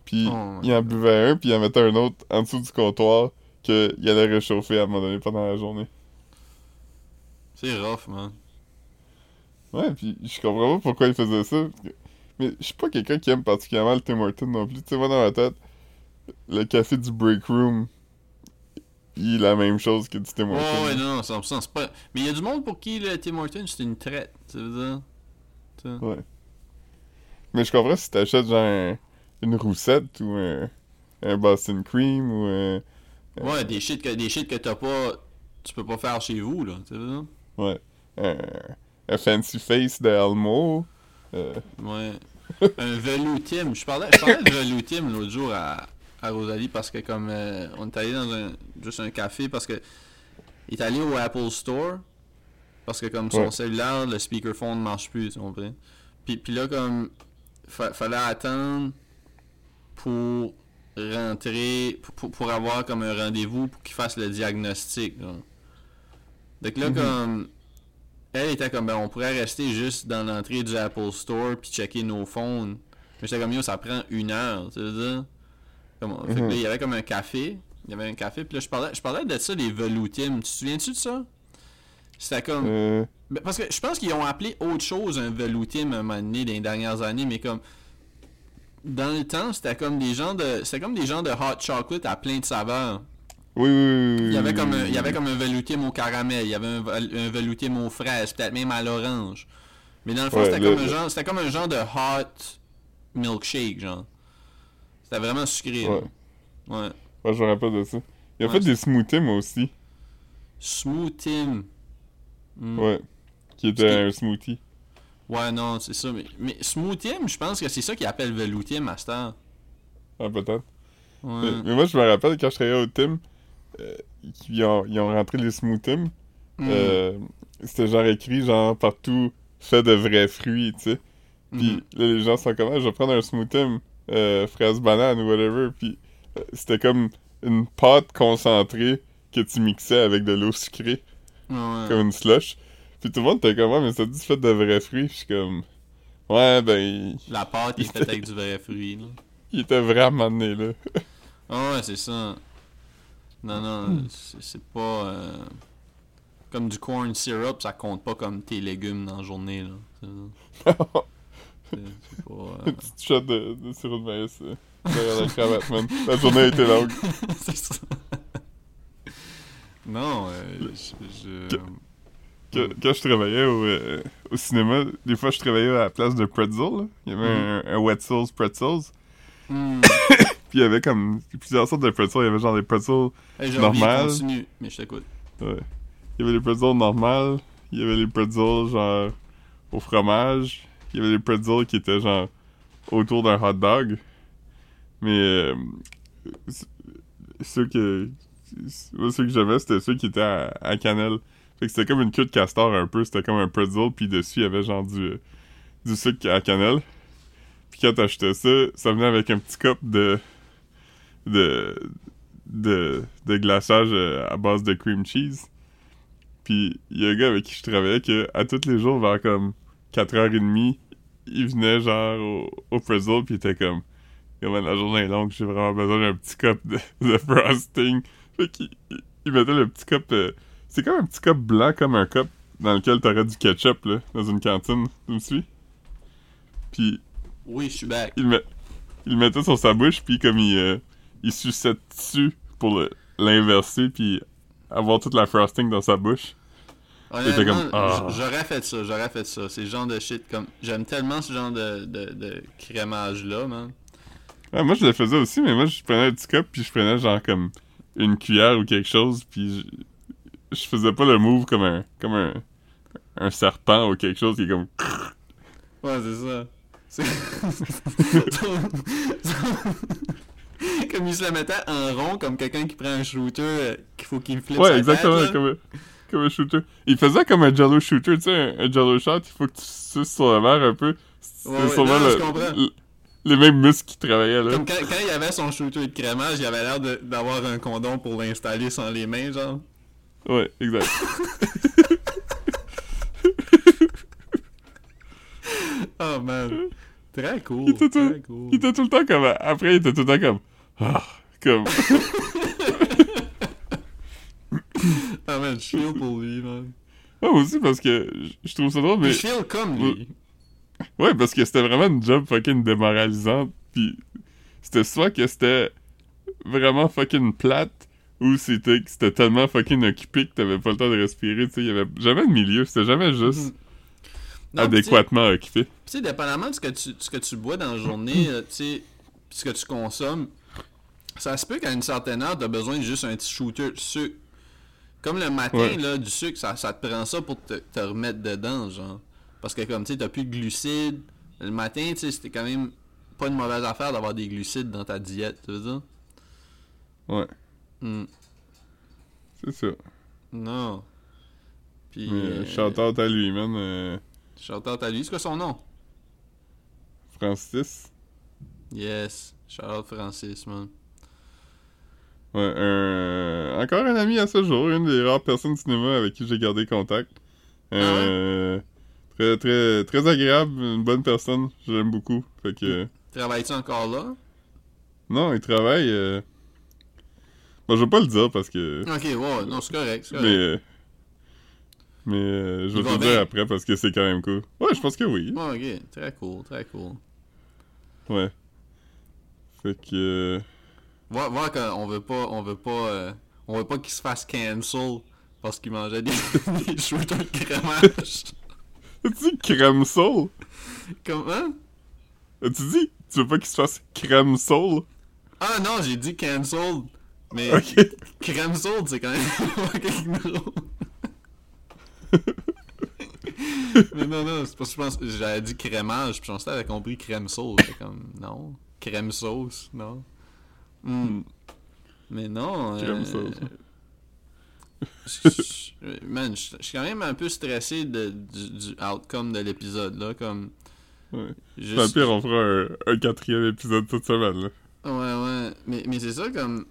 Puis Oh il en buvait un puis il en mettait un autre en dessous du comptoir qu'il allait réchauffer à un moment donné pendant la journée. C'est rough, man. Ouais, puis je comprends pas pourquoi il faisait ça. Mais je suis pas quelqu'un qui aime particulièrement le Tim Hortons non plus. Tu sais, moi, dans ma tête, le café du break room, il est la même chose que du Tim Ouais, Hortons. ouais, non, non, 100%, c'est pas... Mais il y a du monde pour qui le Tim Hortons, c'est une traite, tu veux dire? Tu sais. Mais je comprends si t'achètes genre un- une roussette ou un, un Boston Cream ou un... Ouais, des shit que, des shit que t'as pas... Tu peux pas faire chez vous, là, tu veux dire? Ouais. Un, un Fancy Face de Elmo. Euh, Ouais. Un veloutim. Je parlais, je parlais de veloutim l'autre jour à, à Rosalie parce que comme euh, on est allé dans un juste un café parce que il est allé au Apple Store parce que comme son Ouais. cellulaire, le speakerphone ne marche plus, tu comprends? Puis, puis là comme fa- fallait attendre pour rentrer pour, pour- avoir comme un rendez-vous pour qu'il fasse le diagnostic. Donc là Mhm. comme elle était comme, ben, on pourrait rester juste dans l'entrée du Apple Store puis checker nos phones. Mais j'étais comme, yo, ça prend une heure, tu veux dire? Comme, fait que Mhm. là, il y avait comme un café. Il y avait un café, puis là, je parlais, je parlais de ça, les veloutimes. Tu te souviens-tu de ça? C'était comme... euh, Ben, Parce que je pense qu'ils ont appelé autre chose un veloutime un moment donné dans les dernières années, mais comme... Dans le temps, c'était comme des gens de... C'était comme des gens de hot chocolate à plein de saveurs. Oui, oui, oui. Il y avait comme un, il y avait comme un veloutim au caramel, il y avait un, un veloutim aux fraises, peut-être même à l'orange. Mais dans le fond, Ouais, c'était le- comme un genre, c'était comme un genre de hot milkshake, genre. C'était vraiment sucré. Ouais. là. Ouais. Ouais, je me rappelle de ça. Il a Ouais, fait des smoothies, moi aussi. Smoothim. Mm. Ouais. Qui était un smoothie. Ouais, non, c'est ça. Mais, mais Smoothium, je pense que c'est ça qu'ils appellent cette heure. Ah, peut-être. Ouais. Mais, mais moi, je me rappelle quand je travaillais au Tim, euh, ils, ont, ils ont rentré les Smoothim. Mm. Euh, c'était genre écrit, genre, partout, fait de vrais fruits, tu sais. Puis Mhm. là, les gens sont comme, Ah, je vais prendre un smoothie, euh, fraise banane ou whatever. Puis euh, c'était comme une pâte concentrée que tu mixais avec de l'eau sucrée, Ouais. comme une slush. Puis tout le monde était comme, ouais, mais ça dit fait de vrais fruits. Puis je suis comme, ouais, ben, La pâte est faite avec du vrai fruit, là. il était vraiment né là. Ah ouais, c'est ça. Non, Hmm. non, c'est c'est pas... euh, Comme du corn syrup, ça compte pas comme tes légumes dans la journée, là. C'est- <laughs> pas... euh, Une petite shot de, de sirop de maïs euh, derrière la cravate, man. La journée a été longue. <laughs> c'est ça. Non, euh, je... je- Quand, quand je travaillais au, euh, au cinéma, des fois je travaillais à la place de pretzel. là. Il y avait un, un Wetzel's Pretzels. Hmm. <coughs> <coughs> Puis il y avait comme plusieurs sortes de pretzels. Il y avait genre des pretzels. Hey, j'ai oublié, Normal. continue, mais je t'écoute. Ouais. Il y avait les pretzels normales. Il y avait les pretzels genre au fromage. Il y avait les pretzels qui étaient genre autour d'un hot dog. Mais euh, ceux que moi, ceux que j'avais, c'était ceux qui étaient à, à cannelle. Fait que c'était comme une queue de castor un peu. C'était comme un pretzel. Puis dessus, il y avait genre du, du sucre à cannelle. Puis quand t'achetais ça, ça venait avec un petit cup de de de, de glaçage euh, à base de cream cheese. Puis il y a un gars avec qui je travaillais que à tous les jours vers comme 4h30, il venait genre au, au pretzel puis il était comme la journée est longue, j'ai vraiment besoin d'un petit cup de, <laughs> de frosting. Fait qu'il il, mettait le petit cup euh, c'est comme un petit cup blanc comme un cup dans lequel t'aurais du ketchup là, dans une cantine, tu me suis? Puis Oui, je suis back. il, met, il mettait sur sa bouche, puis comme il, euh, il suçait dessus pour l'inverser, puis avoir toute la frosting dans sa bouche. Honnêtement, comme, ah. j- j'aurais fait ça, j'aurais fait ça. C'est le genre de shit comme... J'aime tellement ce genre de, de, de crémage-là, man. Ouais, moi, je le faisais aussi, mais moi, je prenais un petit cup, puis je prenais genre comme une cuillère ou quelque chose, puis je, je faisais pas le move comme un, comme un, un serpent ou quelque chose qui est comme... Ouais, c'est ça. C'est... <laughs> <laughs> <laughs> comme il se le mettait en rond, comme quelqu'un qui prend un shooter, euh, qu'il faut qu'il flippe Ouais, sa exactement, tête, comme, comme un shooter. Il faisait comme un jello shooter, tu sais, un, un jello shot, il faut que tu suces sur le verre un peu. C'est Ouais, ouais, sûrement non, le- je comprends. le- les mêmes muscles qui travaillaient, là. Comme quand, quand il avait son shooter de crémage, il avait l'air d'avoir un condom pour l'installer sans les mains, genre. Ouais, exact. <laughs> <laughs> Oh man. Très cool. Il était tout- Très cool. Il était tout le temps comme. Après, il était tout le temps comme. Ah, comme. <laughs> Ah man, je feel pour lui, man. Moi aussi, parce que je- trouve ça drôle, mais. Je feel comme lui. Ouais, parce que c'était vraiment une job fucking démoralisante. Puis c'était soit que c'était vraiment fucking plate, ou c'était que c'était tellement fucking occupé que t'avais pas le temps de respirer. Tu sais, il y avait jamais de milieu. C'était jamais juste Non, pis sais- adéquatement occupé. Tu sais, dépendamment de ce que tu, ce que tu bois dans la journée, <clears throat> euh, tu sais, pis ce que tu consommes, ça se peut qu'à une certaine heure, t'as besoin de juste un petit shooter de sucre. Comme le matin, Ouais. là, du sucre, ça, ça te prend ça pour te, te remettre dedans, genre. Parce que comme, tu sais, t'as plus de glucides. Le matin, tu sais, c'était quand même pas une mauvaise affaire d'avoir des glucides dans ta diète, tu veux dire? Ouais, Hmm. c'est ça. Non. Puis, euh, shout out à lui, man. euh, shout out à lui. C'est quoi son nom? Francis. Yes. Shout out Francis, man. Ouais, un... encore un ami à ce jour, une des rares personnes du cinéma avec qui j'ai gardé contact. Euh, Très, très, très agréable, une bonne personne, je l'aime beaucoup. Fait que, Travailles-tu encore là? non, il travaille. euh, Bon, je vais pas le dire parce que. Ok, ouais, non, c'est correct, c'est Mais. correct. euh, Mais euh, je vais te le dire après parce que c'est quand même cool. Ouais, je pense que oui. Ouais, ok, très cool, très cool. Ouais. Fait que. Voir, voir qu'on veut pas, on veut pas, euh, on veut pas qu'il se fasse cancel parce qu'il mangeait des, <laughs> des shooters de crémage. As-tu dit crème soul? Comment? As-tu dit? Tu veux pas qu'il se fasse crème soul? Ah non, j'ai dit cancel. Mais crème sourde, c'est quand même <laughs> <laughs> mais non, non, c'est parce que je pense j'avais dit crémage, puis je pensais que t'avais compris crème sauce. J'étais comme, non. Crème sauce, non. Hmm. Mais non. Crème euh, sauce. <laughs> je- je- Man, je je suis quand même un peu stressé de, du, du outcome de l'épisode, là. Comme. Ouais. juste- Tant pire, on fera un, un quatrième épisode cette semaine, là. Ouais, ouais. Mais, mais c'est ça, comme.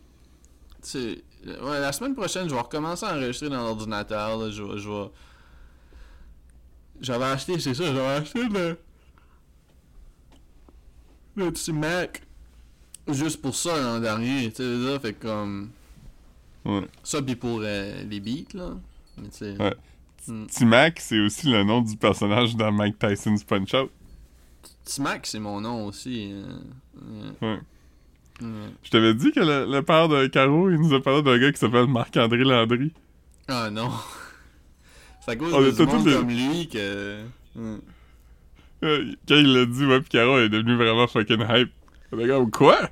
Tu sais. Ouais, la semaine prochaine, je vais recommencer à enregistrer dans l'ordinateur. là. Je vais. Je vais... J'avais acheté, c'est ça, j'avais acheté le. Le petit Mac. Juste pour ça l'an dernier, tu sais. Fait comme. Ouais. Ça, pis pour euh, les beats, là. Mais tu sais. Ouais. Hmm. T-Mac, c'est aussi le nom du personnage dans Mike Tyson's Punch-Out. Petit Mac, c'est mon nom aussi. euh, euh, Ouais. ouais. Je t'avais dit que le, le père de Caro, il nous a parlé d'un gars qui s'appelle Marc-André Landry. Ah non. <laughs> C'est à cause On de du monde les- comme lui que. Quand il l'a dit, ouais, pis Caro est devenue vraiment fucking hype. On est comme, quoi?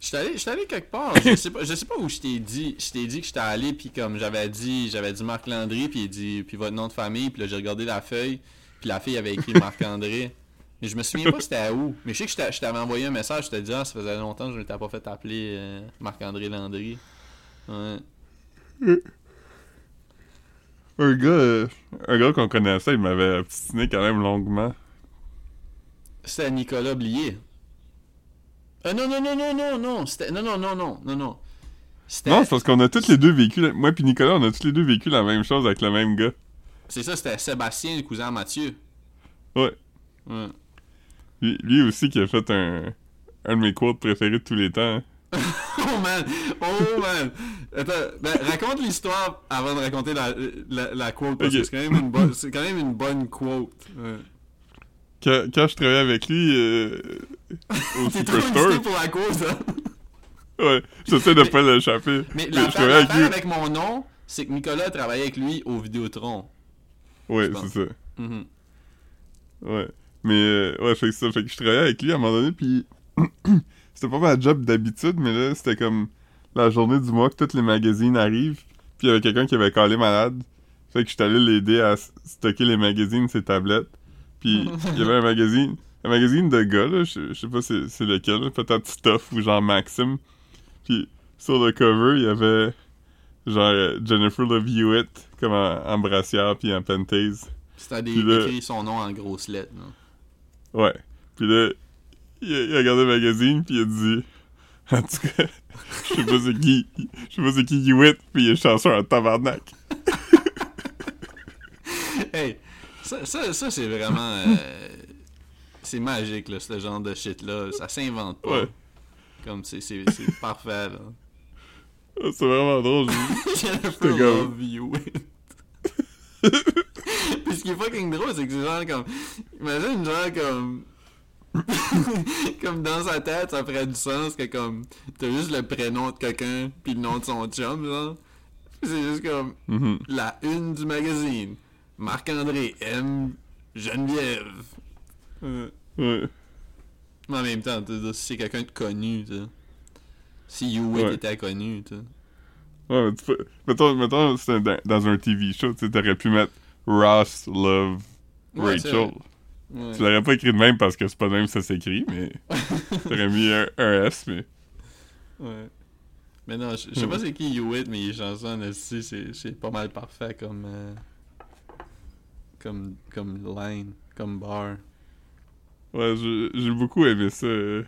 J'étais allé, quelque part, je sais pas, je sais pas où je t'ai dit, je t'ai dit que j'étais allé puis comme j'avais dit, j'avais dit Marc Landry puis il dit puis votre nom de famille puis là j'ai regardé la feuille puis la fille avait écrit Marc André. Mais je me souviens pas c'était à où. Mais je sais que je t'a- je t'avais envoyé un message, je t'ai dit ah ça faisait longtemps que je m'étais pas fait appeler euh, Marc André Landry. Ouais. Un gars, euh, un gars qu'on connaissait, il m'avait obstiné quand même longuement. C'était Nicolas Blier. Euh, non non non non non non, non non non non non non. Non, c'est parce qu'on a tous les deux vécu, la- moi pis Nicolas, on a tous les deux vécu la même chose avec le même gars. c'est ça, c'était Sébastien le cousin à Mathieu. Ouais. Ouais. Lui, lui aussi qui a fait un, un de mes quotes préférés de tous les temps. hein. <laughs> Oh man! Oh man! Attends, ben, raconte l'histoire avant de raconter la, la, la quote, parce que c'est quand, même une bonne- c'est quand même une bonne quote. Ouais. Quand, quand je travaillais avec lui euh, au <laughs> Superstore, pour la quote, hein? ouais, j'essaie de pas l'échapper. Mais Mais la je travaillais avec l'affaire lui. avec mon nom, c'est que Nicolas travaillait avec lui au Vidéotron. Ouais, je c'est ça. Mhm. Ouais. Mais, euh, ouais, fait que ça. Fait que je travaillais avec lui à un moment donné, puis <clears throat> c'était pas ma job d'habitude, mais là, c'était comme la journée du mois que tous les magazines arrivent, puis il y avait quelqu'un qui avait calé malade. Fait que j'étais allé l'aider à stocker les magazines, ses tablettes. <laughs> Puis il y avait un magazine, un magazine de gars, là, je, je sais pas c'est c'est lequel, peut-être Stuff ou genre Maxim. Puis sur le cover, il y avait genre euh, Jennifer Love Hewitt comme en, en brassière puis en pentase. C'était des, Puis là- écrit son nom en grosses lettres. là. Ouais. Puis là, il a, il a regardé le magazine, puis il a dit... En tout cas, <laughs> je sais pas c'est qui... Je sais pas c'est qui Hewitt, puis il est chanceux en tabarnak. <laughs> Hey! Ça, ça, ça c'est vraiment. <laughs> euh, c'est magique, là, ce genre de shit-là. Ça s'invente pas. Ouais. Comme c'est <laughs> parfait, là. Ah, C'est vraiment drôle. je- Jennifer Love Hewitt. Puis ce qui est fucking drôle, c'est que c'est genre comme. Imagine, genre comme. <laughs> comme dans sa tête, ça ferait du sens que comme. T'as juste le prénom de quelqu'un, puis le nom de son chum, genre. C'est juste comme. Mhm. La une du magazine. Marc-André M. Geneviève. Euh, Ouais. Mais en même temps, tu sais, si c'est quelqu'un de connu, tu sais. Si Hewitt Ouais. était connu, tu sais. Ouais, mais tu peux... Mettons, mettons c'était dans, dans un TV show, tu sais, t'aurais pu mettre Ross Love Ouais, Rachel. Ouais. Tu l'aurais pas écrit de même parce que c'est pas de même que ça s'écrit, mais... <laughs> T'aurais mis un, un S, mais... Ouais. Mais non, je sais Hmm. pas c'est qui Hewitt, mais il est chansons aussi, c'est c'est pas mal parfait comme. euh, comme, comme line, comme bar. Ouais, j'ai beaucoup aimé ça, euh,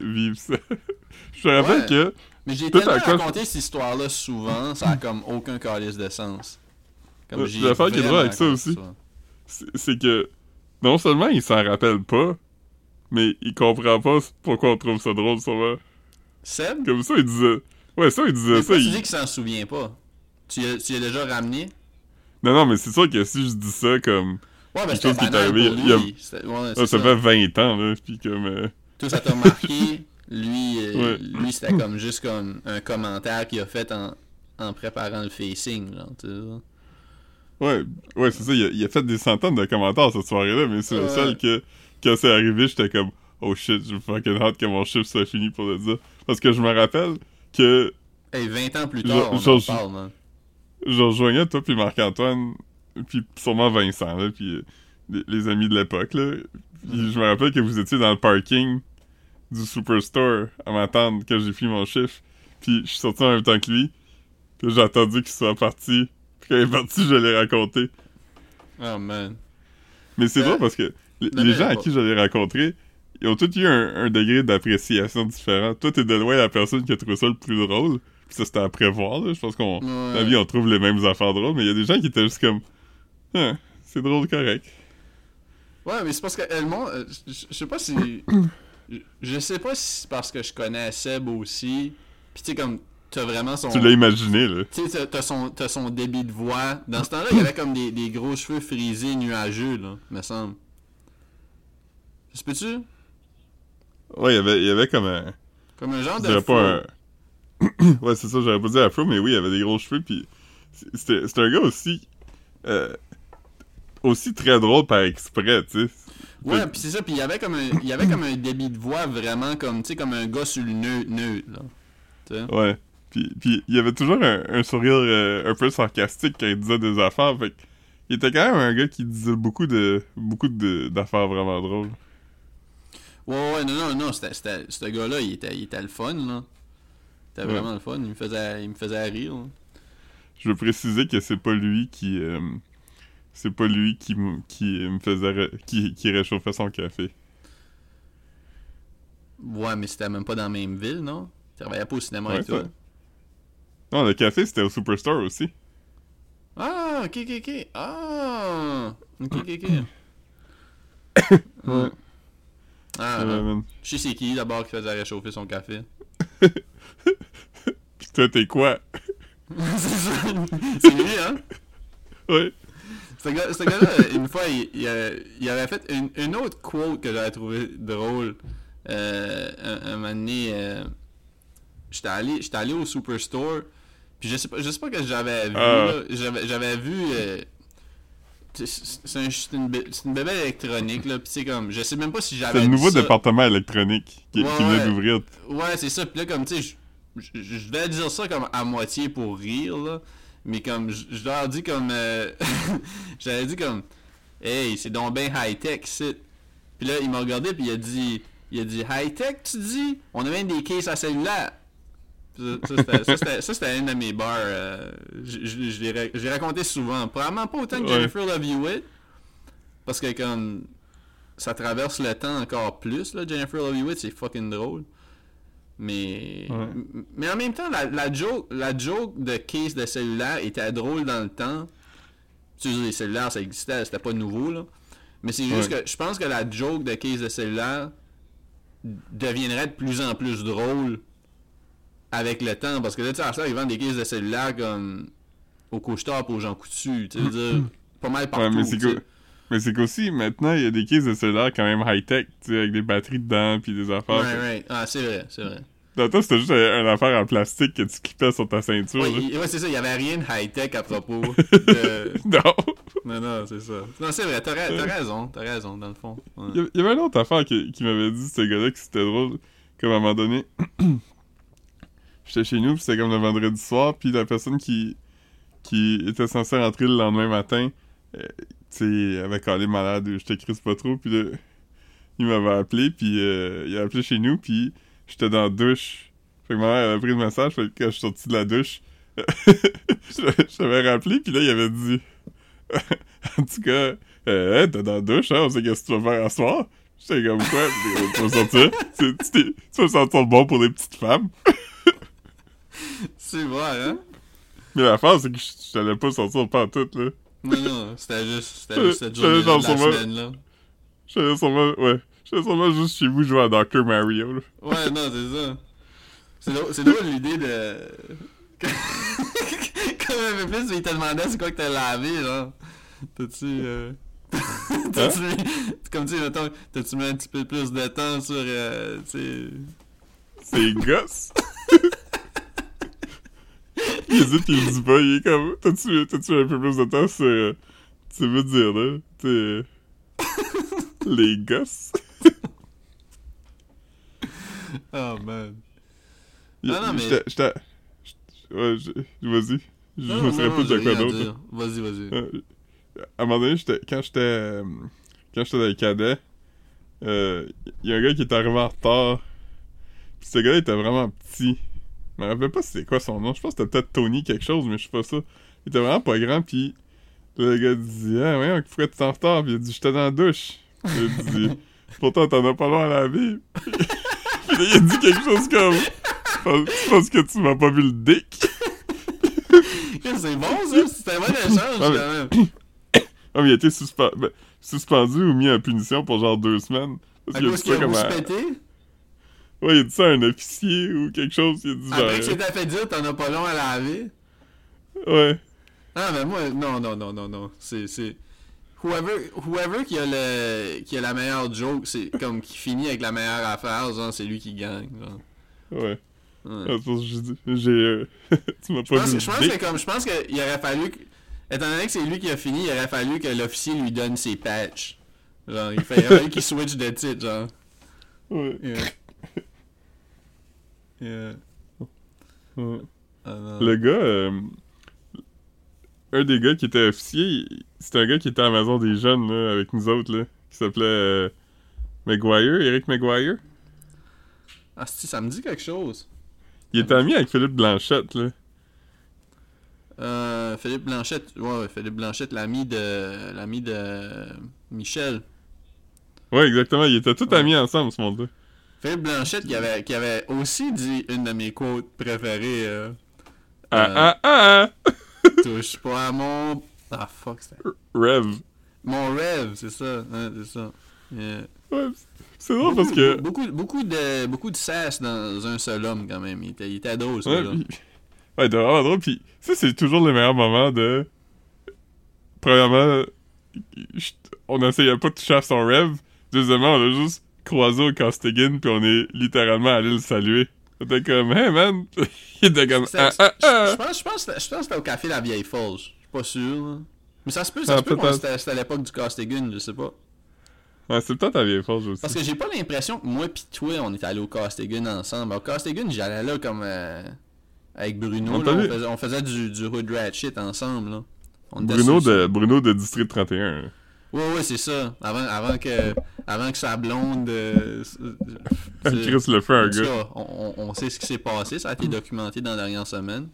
vivre ça. <laughs> je me rappelle Ouais. que... Mais j'ai tellement raconté cette histoire-là souvent, ça a comme aucun calice de sens. Comme Euh, j'ai l'affaire qui est drôle avec ça aussi. c'est que non seulement il s'en rappelle pas, mais il comprend pas pourquoi on trouve ça drôle sûrement. Seb? Comme ça, il disait. Ouais, ça, il disait Mais ça. tu il- dis qu'il s'en souvient pas? Tu y as, tu y as déjà ramené? Non, non, mais c'est sûr que si je dis ça comme. Ouais, mais c'était chose qui est arrivé il y a- ouais, c'est ça fait 20 ans, là, pis comme. euh, Tout ça t'a marqué. Lui, euh, <laughs> Ouais. lui c'était comme juste comme un commentaire qu'il a fait en, en préparant le facing, genre, tu sais. Ouais, ouais, c'est ça. Il a, il a fait des centaines de commentaires cette soirée-là, mais c'est le seul que. Quand c'est arrivé, j'étais comme. Oh shit, j'ai fucking hâte que mon chiffre soit fini pour le dire. Parce que je me rappelle que Hey, 20 ans plus tard, on en parle, man. Je rejoignais toi puis Marc-Antoine puis sûrement Vincent, là, puis euh, les, les amis de l'époque, là. Puis je me rappelle que vous étiez dans le parking du Superstore à m'attendre que j'ai fini mon chiffre. Puis je suis sorti en même temps que lui. Puis j'ai attendu qu'il soit parti. Puis quand il est parti, je l'ai raconté. Oh man. Mais c'est Euh, drôle parce que les, mais gens à qui je l'ai rencontré, ils ont tous eu un, un degré d'appréciation différent. Toi, t'es de loin la personne qui a trouvé ça le plus drôle. Puis ça, c'était à prévoir, là. Je pense qu'on... Ouais. La vie, on trouve les mêmes affaires drôles, mais il y a des gens qui étaient juste comme... Ah, c'est drôle, correct. Ouais, mais c'est parce que le monde. euh, Je sais pas si. je- sais pas si c'est parce que je connais Seb aussi. Pis tu sais, comme. T'as vraiment son. Tu l'as imaginé, là. Tu sais, t'as- son, son débit de voix. Dans ce temps-là, il y avait comme des, des gros cheveux frisés, nuageux, là, me semble. Ça se peut-tu? Ouais, il y avait, il y avait comme un... Comme un genre Je de. pas un... <coughs> ouais, c'est ça, j'aurais pas dit afro, mais oui, il avait des gros cheveux, puis c'était un gars aussi... euh, aussi très drôle par exprès, tu sais. Ouais, pis c'est ça, pis il y avait comme un, il avait comme un débit de voix vraiment comme, tu sais, comme un gars sur le neutre, neutre là. Ouais. Puis, puis il y avait toujours un, un sourire euh, un peu sarcastique quand il disait des affaires, fait il était quand même un gars qui disait beaucoup de beaucoup de- d'affaires vraiment drôles. Ouais, ouais, non, non, non, ce gars-là, il était, il était le fun, là. C'était Ouais. vraiment le fun, il me faisait, il me faisait rire. Je veux préciser que c'est pas lui qui euh, c'est pas lui qui qui me faisait qui, qui réchauffait son café. Ouais, mais c'était même pas dans la même ville, non? Tu travaillais pas au cinéma Ouais, toi? ça- Non, le café c'était au Superstore aussi. Ah, ok, ok, ok. Ah, ok, ok, ok. <coughs> Ouais. Ah, Euh, je sais c'est qui d'abord qui faisait réchauffer son café. <laughs> Puis toi t'es quoi? C'est lui, hein? Ouais. Ce gars- ce gars-là, une fois, il, il, avait fait une, une autre quote que j'avais trouvé drôle. Euh, un, un moment donné, euh, j'étais allé, au Superstore, puis je sais pas, je sais pas que j'avais vu, là. j'avais, vu, euh, c'est, un- une, une bébelle électronique, là, puis c'est comme, je sais même pas si j'avais C'est le nouveau ça. département électronique qui, Ouais, qui vient ouais. d'ouvrir. Ouais, c'est ça. Puis là, comme, tu sais, je- devais dire ça comme à moitié pour rire, là. Mais comme, je je leur dis comme... euh, <laughs> J'avais dit comme... Hey, c'est donc bien high-tech, c'est... Puis là, il m'a regardé, puis il a dit... Il a dit, high-tech, tu dis? On a même des cases à cellulaire. Ça, c'était- une de mes bars. euh, l'ai raconté souvent. Probablement pas autant que Ouais. Jennifer Love Hewitt. Parce que comme... Ça traverse le temps encore plus, là. Jennifer Love Hewitt, c'est fucking drôle. Mais... Ouais. Mais en même temps, la, la joke, la joke de case de cellulaire était drôle dans le temps. Tu sais, les cellulaires, ça existait, c'était pas nouveau, là. Mais c'est juste Ouais. que je pense que la joke de case de cellulaire deviendrait de plus en plus drôle avec le temps. Parce que là, tu sais, ils vendent des cases de cellulaire comme au couche-tard pour aux gens coutus. Tu sais, dire, <laughs> pas mal partout. Ouais, mais c'est tu sais. cool. Mais c'est qu'aussi, maintenant, il y a des cases de cellulaire quand même high-tech, tu sais, avec des batteries dedans, puis des affaires. Ouais, ouais. Ah, c'est vrai, c'est vrai. Dans toi, c'était juste un- une affaire en plastique que tu clippais sur ta ceinture. Ouais, c'est ça, il y avait rien de high-tech à propos <laughs> de... Non! Non, non, c'est ça. Non, c'est vrai, t'as, ra- raison, t'as raison, dans le fond. Ouais. Il y a- il y avait une autre affaire qui, qui m'avait dit, ce gars-là, que c'était drôle. Comme à un moment donné, <clears throat> j'étais chez nous, puis c'était comme le vendredi soir, puis la personne qui, qui était censée rentrer le lendemain matin, euh, tu sais, avait collé malade, je t'écris pas trop, puis là, il m'avait appelé, puis euh, il a appelé chez nous, puis j'étais dans la douche. Fait que ma mère avait pris le message, fait que quand je suis sorti de la douche, <laughs> je t'avais rappelé, puis là, il avait dit... <laughs> en tout cas, euh, hey, t'es dans la douche, hein, on sait qu'est-ce que tu vas faire à soir. J'étais comme quoi, tu vas sortir, tu, tu tu vas sentir bon pour les petites femmes. <laughs> C'est vrai, hein? Mais l'affaire, c'est que je t'allais pas sortir pas tout, là. Non, non, c'était juste, c'était juste cette journée dans de la semaine, là. J'allais sûrement, ouais, sûrement juste chez vous jouer à Dr. Mario, là. Ouais, non, c'est ça. C'est drôle, l'idée de... <laughs> Comme un peu plus, il te demandait c'est quoi que t'as lavé, genre. T'as-tu... Euh... <laughs> mis... Comme tu mettons, t'as-tu mis un petit peu plus de temps sur, euh, tu sais... C'est gosse. Il hésite, puis il dit pas, il est comme, t'as-tu, t'as-tu un peu plus de temps sur, euh, tu veux dire, là, euh, les gosses? <laughs> Oh, man. Il- Ah non, mais- j'étais- Ouais, vas-y. Je Non, me non, non, pas de quoi d'autre. Vas-y, vas-y. Euh, à un moment donné, j'étais, quand j'étais, euh, quand j'étais dans les cadets, euh, il y a un gars qui est arrivé en retard. Puis ce gars-là était vraiment petit. Je me rappelle pas c'était quoi son nom. Je pense que c'était peut-être Tony quelque chose, mais je sais pas ça. Il était vraiment pas grand, puis le gars dit Ah, ouais, pourquoi tu t'en retard? Puis il a dit J'étais dans la douche. Il a dit <laughs> Pourtant, t'en as pas loin à laver. <laughs> puis il a dit quelque chose comme Je pense que tu m'as pas vu le dick. <laughs> c'est bon, ça. C'était un bon échange, Ah, quand même. <coughs> Ah, mais il a été ben, suspendu ou mis en punition pour genre deux semaines. Parce qu'il a dit qu'il ça a comme à... Ouais, il a dit ça à un officier ou quelque chose. Il a dit Après que tu t'as fait dire, t'en as pas long à laver. Ouais. Ah, mais moi, non, non, non, non, non. C'est, c'est... Whoever, whoever qui a le, qui a la meilleure joke, c'est comme qui finit avec la meilleure affaire, genre, c'est lui qui gagne, genre. Ouais. Ouais. J'ai euh, <laughs> tu m'as Je pas je pense que comme, je pense qu'il aurait fallu que, étant donné que c'est lui qui a fini, il aurait fallu que l'officier lui donne ses patchs. Genre, il, fallu qu'il <laughs> switch de titre, genre. Ouais. Yeah. Yeah. ouais. Non. Le gars... euh, Un des gars qui était officier, c'était un gars qui était à la maison des jeunes, là, avec nous autres, là. Qui s'appelait... euh, Maguire, Eric Maguire. Ah, si, ça me dit quelque chose. Il était ami avec Philippe Blanchette, là. Euh, Philippe Blanchette, ouais, ouais, Philippe Blanchette, l'ami de, l'ami de Michel. Ouais, exactement. Ils étaient tous Ouais. amis ensemble, ce monde-là. Philippe Blanchette qui avait, qui avait aussi dit une de mes quotes préférées. Euh, Ah, Euh. ah, ah, ah! <laughs> touche pas à mon. Ah fuck, c'était. Rêve. Mon rêve, c'est ça. hein, c'est ça. Yeah. Ouais, c'est drôle parce que. Beaucoup, beaucoup, de, beaucoup de sass dans un seul homme quand même. Il était, il était drôle, ce Ouais, gars-là. pis... ouais, c'était vraiment drôle. Puis ça, c'est toujours les meilleurs moments de. Premièrement, on essayait pas de toucher à son rêve. Deuxièmement, on a juste croisé au Costigan, puis on est littéralement allé le saluer. C'était comme, hey man! <laughs> Il était comme, ah, ah, Je ah! pense, je pense, je pense que c'était au café La Vieille Forge. Je suis pas sûr. là. Mais ça se peut, ça Ah, se peut c'était à l'époque du Castigun, je sais pas. Ouais, c'est peut-être ta vieille force aussi. Parce que j'ai pas l'impression que moi pis toi, on est allés au Castigun ensemble. Au Castigun, j'allais là comme euh, avec Bruno. On là, on, faisait, on faisait du, du hood rat shit ensemble. Là. On Bruno de, Bruno de District 31. Ouais, ouais, c'est ça. Avant, avant, que, avant que sa blonde. euh, <laughs> Chris le fait un gars. on, sait ce qui s'est passé. Ça a été documenté dans la dernière semaine.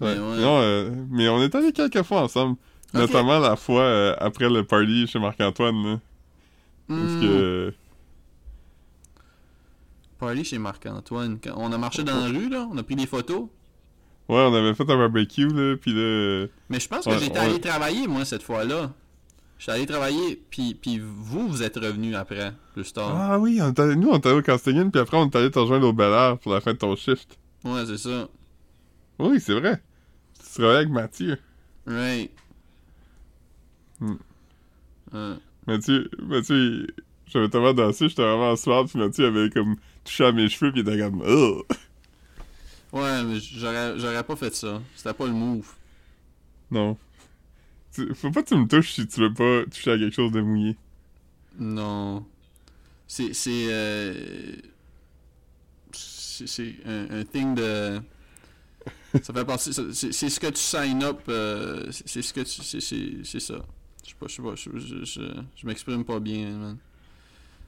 Ouais. Mais ouais. Non, euh, mais on est allés quelques fois ensemble. Notamment la fois euh, après le party chez Marc-Antoine. là. Parce Hmm. que. Party chez Marc-Antoine. Quand On a marché dans la rue, là. On a pris des photos. Ouais, on avait fait un barbecue, là, euh, Mais je pense que Ouais, j'étais ouais. allé travailler, moi, cette fois-là. J'étais allé travailler, puis, puis vous, vous êtes revenu après, plus tard. Ah oui, on nous, on est allé au Castellane, puis après, on est allé te rejoindre au Bel Air pour la fin de ton shift. Ouais, c'est ça. Oui, c'est vrai. Tu travaillais avec Mathieu. Right. Hmm. Ouais. Mathieu, Mathieu, j'avais tellement dansé, j'étais vraiment soir, puis Mathieu avait comme touché à mes cheveux, puis il était comme... Ugh. Ouais, mais j'aurais, j'aurais pas fait ça. C'était pas le move. Non. Faut pas que tu me touches si tu veux pas toucher à quelque chose de mouillé. Non. C'est. C'est. euh, C'est un, un thing de. Ça fait partie. C'est ce que tu sign up. euh, c'est ce que tu. C'est ça. Je sais pas, je sais pas. Je, je, je, m'exprime pas bien, man.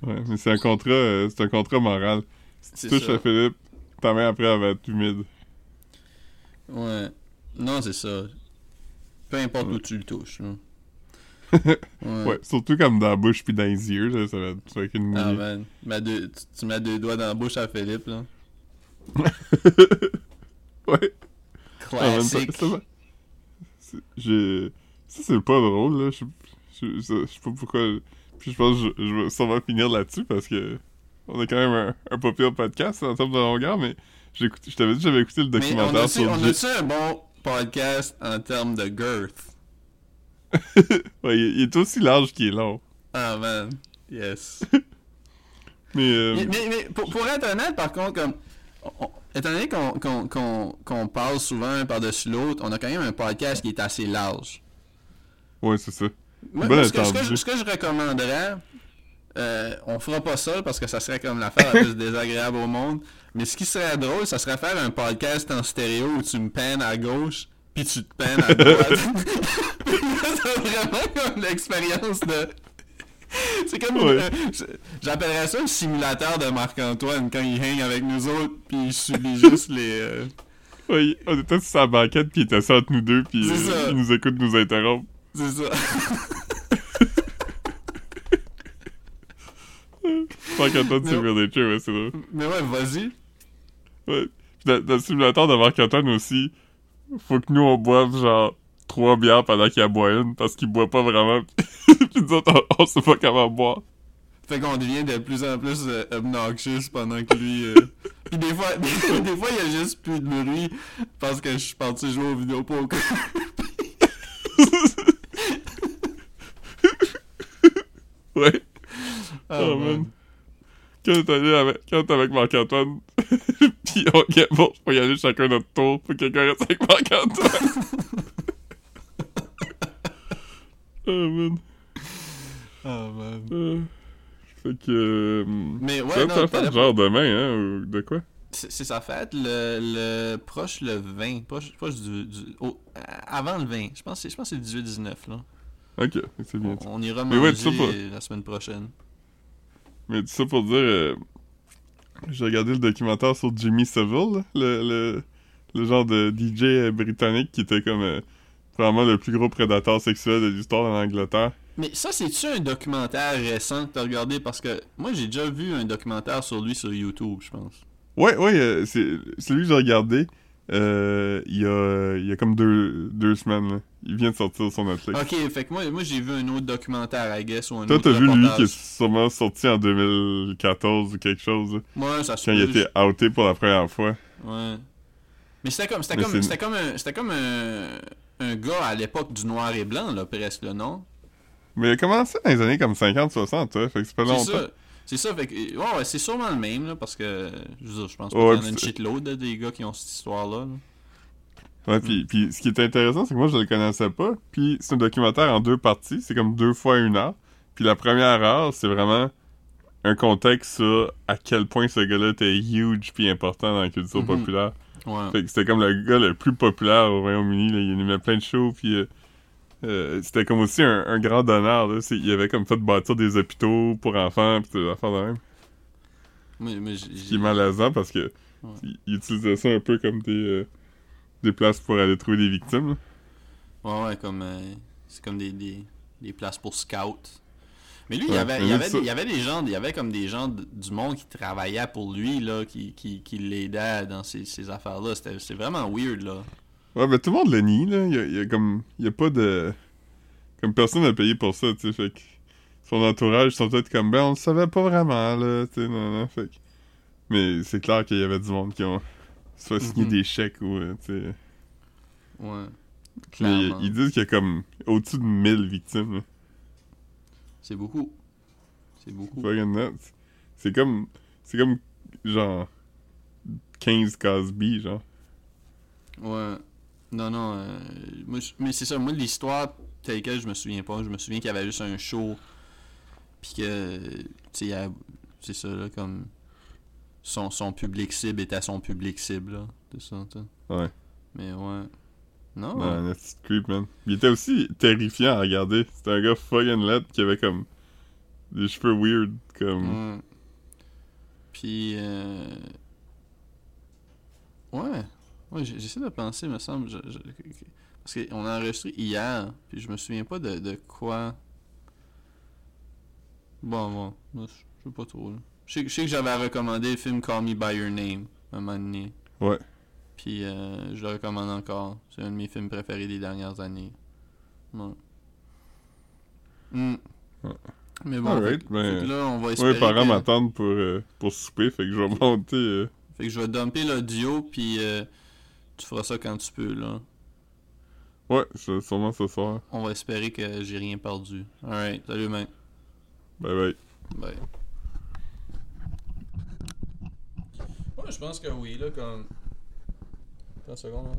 Ouais, mais c'est un contrat, euh, c'est un contrat moral. Si tu touches ça. à Philippe, ta main après elle va être humide. Ouais. Non, c'est ça. Peu importe où tu le touches. <laughs> Ouais. Ouais, surtout comme dans la bouche puis dans les yeux, là, ça va être, Ah, man. Mets deux- tu, tu mets deux doigts dans la bouche à Philippe, là. <laughs> ouais. Classique. ça Ça, c'est pas drôle, là. Je je- je- je sais pas pourquoi. Puis je pense que je, vais sûrement finir là-dessus parce que on a quand même un, un pas pire podcast en termes de longueur, mais je t'avais dit que j'avais écouté le Mais on documentaire sur on J- a-tu un bon podcast en termes de girth? <laughs> Ouais, il, est aussi large qu'il est long. Ah, man. Yes. <laughs> Mais, euh, mais, mais, mais pour, pour être honnête, par contre, comme. on- étant donné qu'on qu'on parle souvent un par-dessus l'autre, on a quand même un podcast qui est assez large. ouais, c'est ça. Ce, que, ce que entendu. je, ce que je recommanderais, euh, on fera pas ça parce que ça serait comme l'affaire la plus <laughs> désagréable au monde. Mais ce qui serait drôle, ça serait faire un podcast en stéréo où tu me peines à gauche, puis tu te peines à droite. <laughs> c'est vraiment comme l'expérience de. <laughs> C'est comme. Ouais. euh, J'appellerais ça un simulateur de Marc-Antoine quand il hang avec nous autres, puis il subit juste les. euh, Ouais, on était sur sa banquette, pis il était ça entre nous deux, ça. il nous écoute nous interrompre. C'est ça. Marc-Antoine, c'est Non. really true, ouais, c'est drôle. Mais ouais, vas-y. Ouais. Dans, dans le simulateur de Marc-Antoine aussi, faut que nous on boive genre trois bières pendant qu'il en boit une parce qu'il boit pas vraiment. <laughs> Puis nous autres, on, on sait pas comment boire. Fait qu'on devient de plus en plus euh, obnoxious pendant que lui. euh, <laughs> Puis des fois, des, des fois, il y a juste plus de bruit parce que je suis parti jouer aux vidéos poker. <laughs> Ouais. Ah, Oh, man. Quand on allé avec, quand on avec Marc-Antoine, <laughs> pis on bon, faut y aller chacun notre tour, faut que quelqu'un reste avec Marc-Antoine. <laughs> oh man. Ah, man. Euh, fait que. euh, Mais ouais, ça fait t'allais- genre demain, hein, ou de quoi? C'est c'est sa fête, le, le proche le 20, proche, proche du, du- au- avant le 20, je pense que c'est je pense que c'est le 18-19 là. Ok, c'est bien. On, on ira Mais manger ouais, la semaine prochaine. Mais tout ça pour dire, euh, j'ai regardé le documentaire sur Jimmy Savile, le, le, le genre de DJ britannique qui était comme euh, vraiment le plus gros prédateur sexuel de l'histoire en Angleterre. Mais ça, c'est-tu un documentaire récent que t'as regardé? Parce que moi, j'ai déjà vu un documentaire sur lui sur YouTube, je pense. Ouais, ouais, euh, c'est celui que j'ai regardé euh, il y, a, il y a comme deux, deux semaines. là. Il vient de sortir sur Netflix. Ok, fait que moi, moi j'ai vu un autre documentaire, I guess, ou un Toi, t'as vu lui qui est sûrement sorti en 2014 ou quelque chose, Ouais, ça se quand il était outé pour la première fois. Ouais. Mais c'était comme, c'était comme, c'était comme, un, c'était comme un, un gars à l'époque du noir et blanc, là, presque, là, non? Mais il a commencé dans les années comme 50-60, ouais, fait que c'est pas C'est longtemps. ça. C'est ça, fait que, ouais, ouais, c'est sûrement le même, là, parce que, je pense qu'il y en a une shitload, des gars qui ont cette histoire-là. là. Ouais, puis, puis ce qui est intéressant, c'est que moi, je le connaissais pas. Puis c'est un documentaire en deux parties. C'est comme deux fois une heure. Puis la première heure, c'est vraiment un contexte sur à quel point ce gars-là était huge puis important dans la culture Mhm. populaire. Ouais. Fait que c'était comme le gars le plus populaire au Royaume-Uni. Il animait plein de shows. Puis euh, euh, c'était comme aussi un, un grand donneur. Là. Il avait comme fait bâtir des hôpitaux pour enfants. Puis des affaires de même. Moi, j'ai- Ce qui est malaisant parce que Ouais. il, il utilisait ça un peu comme des, euh, des places pour aller trouver des victimes. là. Ouais, ouais, comme. euh, c'est comme des, des, des places pour scouts. Mais lui, il y avait, mais il y avait, ça- il y avait des gens, il y avait comme des gens du monde qui travaillaient pour lui, là, qui, qui, qui l'aidaient dans ces, ces affaires-là. C'était c'est vraiment weird, là. Ouais, ben tout le monde le nie, là. Il y a, il y a comme. Il y a pas de. Comme personne n'a payé pour ça, tu sais. Fait que. Son entourage sont peut-être comme. Ben, on le savait pas vraiment, là. Tu sais, non, non. Fait que. Mais c'est clair qu'il y avait du monde qui ont. Soit signé Mhm. des chèques ou. euh, tu sais. Ouais. Clairement. ils disent qu'il y a comme. Au-dessus de 1000 victimes. C'est beaucoup. C'est beaucoup. Fucking nuts. C'est comme. C'est comme. Genre. 15 Cosby, genre. Ouais. Non, non. euh, moi, mais c'est ça, moi, l'histoire telle quelle, je me souviens pas. Je me souviens qu'il y avait juste un show. Puis que. Tu sais, il y a- c'est ça, là, comme. Son, son public cible était son public cible, là. C'est ça. Ouais. Mais ouais. Non. Non, un petit creep, man. Il était aussi terrifiant à regarder. C'était un gars fucking laid qui avait comme. Des cheveux weird, comme. Ouais. Puis. Euh... Ouais. Ouais, j'essaie de penser, me semble. je- je- Parce qu'on a enregistré hier, puis je me souviens pas de, de quoi. Bon, bon. je sais pas trop. là. Je sais, que- je sais que j'avais recommandé le film Call Me By Your Name un moment donné. Ouais. Puis euh, je le recommande encore. C'est un de mes films préférés des dernières années. Ouais. Hmm. Ouais. Mais bon, Alright, fait, ben, fait là, on va Ouais, espérer mes parents que- m'attendent pour, euh, pour souper, fait que je vais monter. euh, Fait que je vais dumper l'audio, puis euh, tu feras ça quand tu peux, là. Ouais, je- sûrement ce soir. On va espérer que j'ai rien perdu. Alright, salut, mec. Bye bye. Bye. Je pense que oui, là, comme... 30 secondes, là.